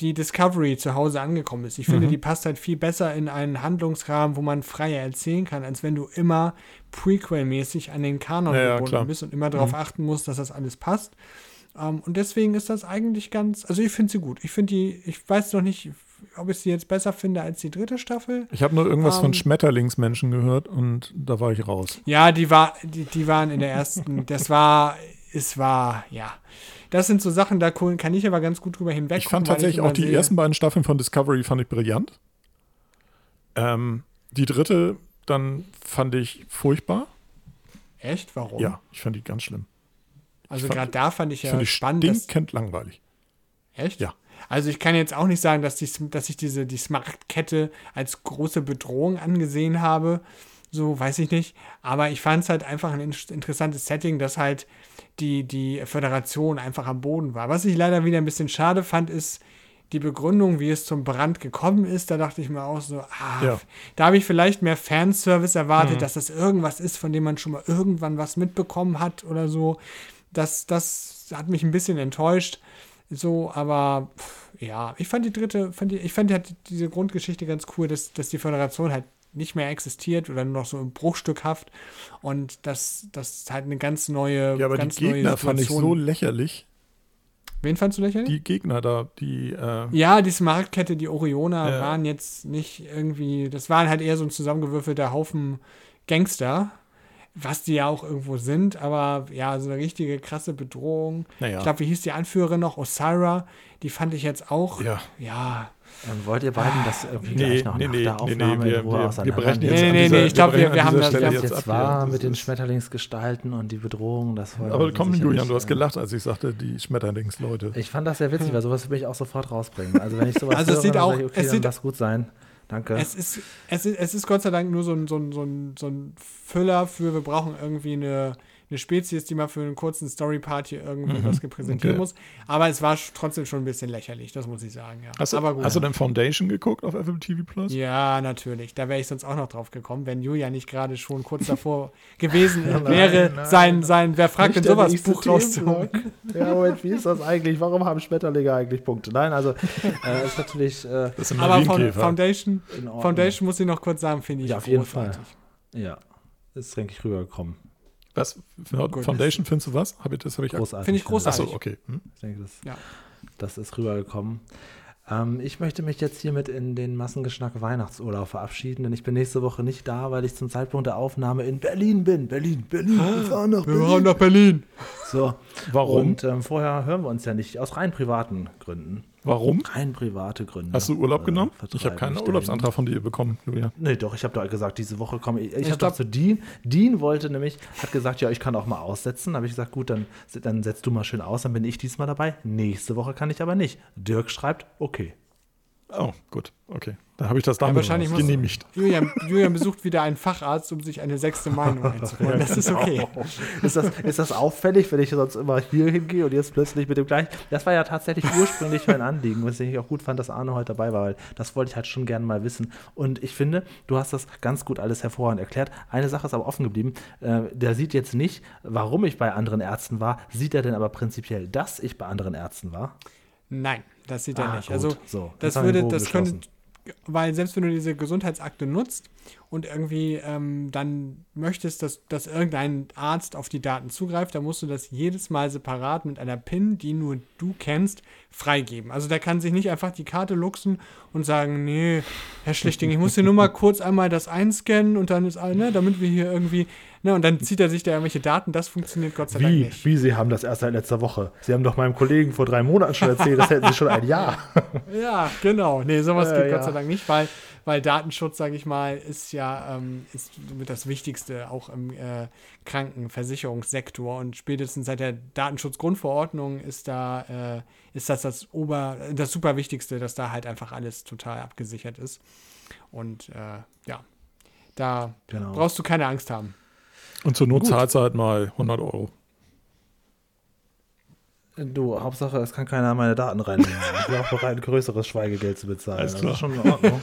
die Discovery zu Hause angekommen ist. Ich finde, mhm. die passt halt viel besser in einen Handlungsrahmen, wo man freier erzählen kann, als wenn du immer Prequel-mäßig an den Kanon ja, gebunden ja, bist und immer darauf mhm. achten musst, dass das alles passt. Um, ähm, und deswegen ist das eigentlich ganz, also ich finde sie gut. Ich finde die, ich weiß noch nicht, ob ich sie jetzt besser finde als die dritte Staffel. Ich habe nur irgendwas um, von ähm, Schmetterlingsmenschen gehört und da war ich raus. Ja, die war, die, die waren in der ersten, das war, es war, ja. Das sind so Sachen, da kann ich aber ganz gut drüber hinweg. Ich fand tatsächlich ich auch die sehe. ersten beiden Staffeln von Discovery fand ich brillant. Ähm, die dritte dann fand ich furchtbar. Echt? Warum? Ja, ich fand die ganz schlimm. Also gerade da fand ich ja fand ich spannend. Stinkend langweilig. Echt? Ja. Also ich kann jetzt auch nicht sagen, dass, die, dass ich diese die Smart-Kette als große Bedrohung angesehen habe. So, weiß ich nicht. Aber ich fand es halt einfach ein interessantes Setting, dass halt die, die Föderation einfach am Boden war. Was ich leider wieder ein bisschen schade fand, ist die Begründung, wie es zum Brand gekommen ist. Da dachte ich mir auch so, ah, ja. da habe ich vielleicht mehr Fanservice erwartet, mhm. dass das irgendwas ist, von dem man schon mal irgendwann was mitbekommen hat oder so. Das, das hat mich ein bisschen enttäuscht. So, aber ja, ich fand die dritte, fand die, ich fand halt diese Grundgeschichte ganz cool, dass, dass die Föderation halt nicht mehr existiert oder nur noch so bruchstückhaft und dass das halt eine ganz neue. Ja, aber ganz die Gegner fand ich so lächerlich. Wen fandst du lächerlich? Die Gegner da, die. Äh ja, die Smartkette, die Orioner ja. waren jetzt nicht irgendwie. Das waren halt eher so ein zusammengewürfelter Haufen Gangster was die ja auch irgendwo sind, aber ja, so eine richtige krasse Bedrohung. Naja. Ich glaube, wie hieß die Anführerin noch? Osira, die fand ich jetzt auch. Ja. ja. Ähm, wollt ihr beiden das irgendwie nee, gleich noch nee, nach nee, der Aufnahme nee, nee, in Ruhe wir, wir brechen jetzt Nee, nee, nee, ich glaube, wir, wir haben das jetzt, jetzt war mit den Schmetterlingsgestalten und die Bedrohung. Das Aber komm, Julian, du hast gelacht, als ich sagte, die Schmetterlingsleute. Ich fand das sehr witzig, weil sowas will ich auch sofort rausbringen. Also wenn ich sowas also höre, es sieht auch, ich, okay, es sieht, das gut sein. Danke. Es ist, es ist, es ist Gott sei Dank nur so ein, so ein, so ein, so ein Füller für, wir brauchen irgendwie eine, eine Spezies, die mal für einen kurzen Story-Part hier irgendwie mhm. was präsentieren okay. muss. Aber es war trotzdem schon ein bisschen lächerlich, das muss ich sagen. Ja. Hast, du, Aber gut. hast du denn Foundation geguckt auf Apple TV Plus? Ja, natürlich. Da wäre ich sonst auch noch drauf gekommen, wenn Julia nicht gerade schon kurz davor gewesen wäre, nein, sein, sein Wer fragt denn sowas Buch rauszuholen. Ja, Moment, wie ist das eigentlich? Warum haben Schmetterlinge eigentlich Punkte? Nein, also äh, ist natürlich. Äh, das ist Aber Foundation, Foundation muss ich noch kurz sagen, finde ich. Ja, auf jeden Fall. Ja, ist, denke ich, rübergekommen. Was? Foundation findest du was? Hab ich, das habe ich großartig. Finde ich großartig. Achso, okay. Hm? Ich denke, das, ja. das ist rübergekommen. Ähm, ich möchte mich jetzt hiermit in den Massengeschnack Weihnachtsurlaub verabschieden, denn ich bin nächste Woche nicht da, weil ich zum Zeitpunkt der Aufnahme in Berlin bin. Berlin, Berlin, wir fahren nach Berlin. Wir fahren nach Berlin. So. Warum? Und ähm, vorher hören wir uns ja nicht, aus rein privaten Gründen. Warum? Rein private Gründe. Hast du Urlaub äh, genommen? Ich habe keinen Urlaubsantrag von dir bekommen, Julia. Nee, doch, ich habe doch gesagt, diese Woche komme ich. Ich, ich habe doch zu Dean. Dean wollte nämlich, hat gesagt, ja, ich kann auch mal aussetzen. Da habe ich gesagt, gut, dann, dann setzt du mal schön aus, dann bin ich diesmal dabei. Nächste Woche kann ich aber nicht. Dirk schreibt, okay. Oh, gut, okay. Dann habe ich das damit ja, wahrscheinlich genehmigt. Julian, Julian, besucht wieder einen Facharzt, um sich eine sechste Meinung einzuholen. Das ist okay. ist, das, ist das auffällig, wenn ich sonst immer hier hingehe und jetzt plötzlich mit dem gleichen? Das war ja tatsächlich ursprünglich mein Anliegen, was ich auch gut fand, dass Arne heute dabei war, weil das wollte ich halt schon gerne mal wissen. Und ich finde, du hast das ganz gut alles hervorragend erklärt. Eine Sache ist aber offen geblieben. Äh, der sieht jetzt nicht, warum ich bei anderen Ärzten war, sieht er denn aber prinzipiell, dass ich bei anderen Ärzten war? Nein, das sieht ah, er nicht. Also, gut. Also so, das würde, das könnte, weil selbst wenn du diese Gesundheitsakte nutzt und irgendwie ähm, dann möchtest, dass, dass irgendein Arzt auf die Daten zugreift, dann musst du das jedes Mal separat mit einer PIN, die nur du kennst, freigeben. Also der kann sich nicht einfach die Karte luxen und sagen, nee, Herr Schlichting, ich muss hier nur mal kurz einmal das einscannen und dann ist, ne, damit wir hier irgendwie, ne, und dann zieht er sich da irgendwelche Daten, das funktioniert Gott sei Wie? Dank nicht. Wie, Sie haben das erst seit letzter Woche? Sie haben doch meinem Kollegen vor drei Monaten schon erzählt, das hätten Sie schon ein Jahr. ja, genau. Nee, sowas äh, geht ja. Gott sei Dank nicht, weil weil Datenschutz, sage ich mal, ist ja ähm, ist das Wichtigste auch im äh, Krankenversicherungssektor und spätestens seit der Datenschutzgrundverordnung ist da äh, ist das das Ober das super Wichtigste, dass da halt einfach alles total abgesichert ist und äh, ja, da genau. brauchst du keine Angst haben. Und zur Not zahlst du halt mal 100 Euro. Du, Hauptsache, es kann keiner meine Daten reinnehmen. Ich bin auch bereit, ein größeres Schweigegeld zu bezahlen. Alles klar. Das ist schon in Ordnung.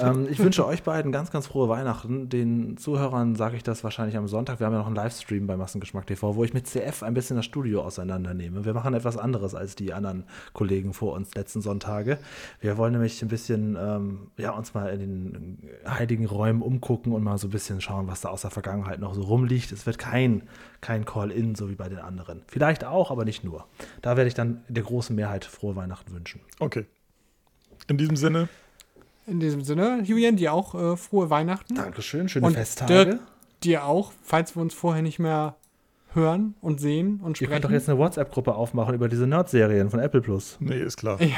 ähm, ich wünsche euch beiden ganz, ganz frohe Weihnachten. Den Zuhörern sage ich das wahrscheinlich am Sonntag. Wir haben ja noch einen Livestream bei Massengeschmack TV, wo ich mit CF ein bisschen das Studio auseinandernehme. Wir machen etwas anderes als die anderen Kollegen vor uns letzten Sonntage. Wir wollen nämlich ein bisschen ähm, ja, uns mal in den heiligen Räumen umgucken und mal so ein bisschen schauen, was da aus der Vergangenheit noch so rumliegt. Es wird kein, kein Call-In, so wie bei den anderen. Vielleicht auch, aber nicht nur. Da werde ich dann der großen Mehrheit frohe Weihnachten wünschen. Okay. In diesem Sinne. In diesem Sinne, Julian, dir auch äh, frohe Weihnachten. Dankeschön, schöne und Festtage. Dirk, dir auch, falls wir uns vorher nicht mehr hören und sehen und sprechen. Ihr könnt doch jetzt eine WhatsApp-Gruppe aufmachen über diese Nerd-Serien von Apple Plus. Nee, ist klar. Ja.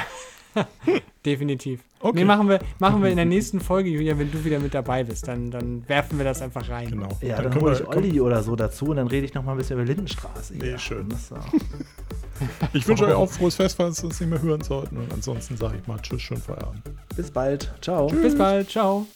Definitiv. Okay. Nee, machen wir, machen wir in der nächsten Folge, Julia, wenn du wieder mit dabei bist, dann, dann werfen wir das einfach rein. Genau. Ja, dann, dann hole ich Olli oder so dazu und dann rede ich nochmal ein bisschen über Lindenstraße. Sehr ja, schön. ich wünsche euch auch frohes Fest, falls wir uns nicht mehr hören sollten. Und ansonsten sage ich mal Tschüss, schönen Feierabend. Bis bald. Ciao. Tschüss. Bis bald. Ciao.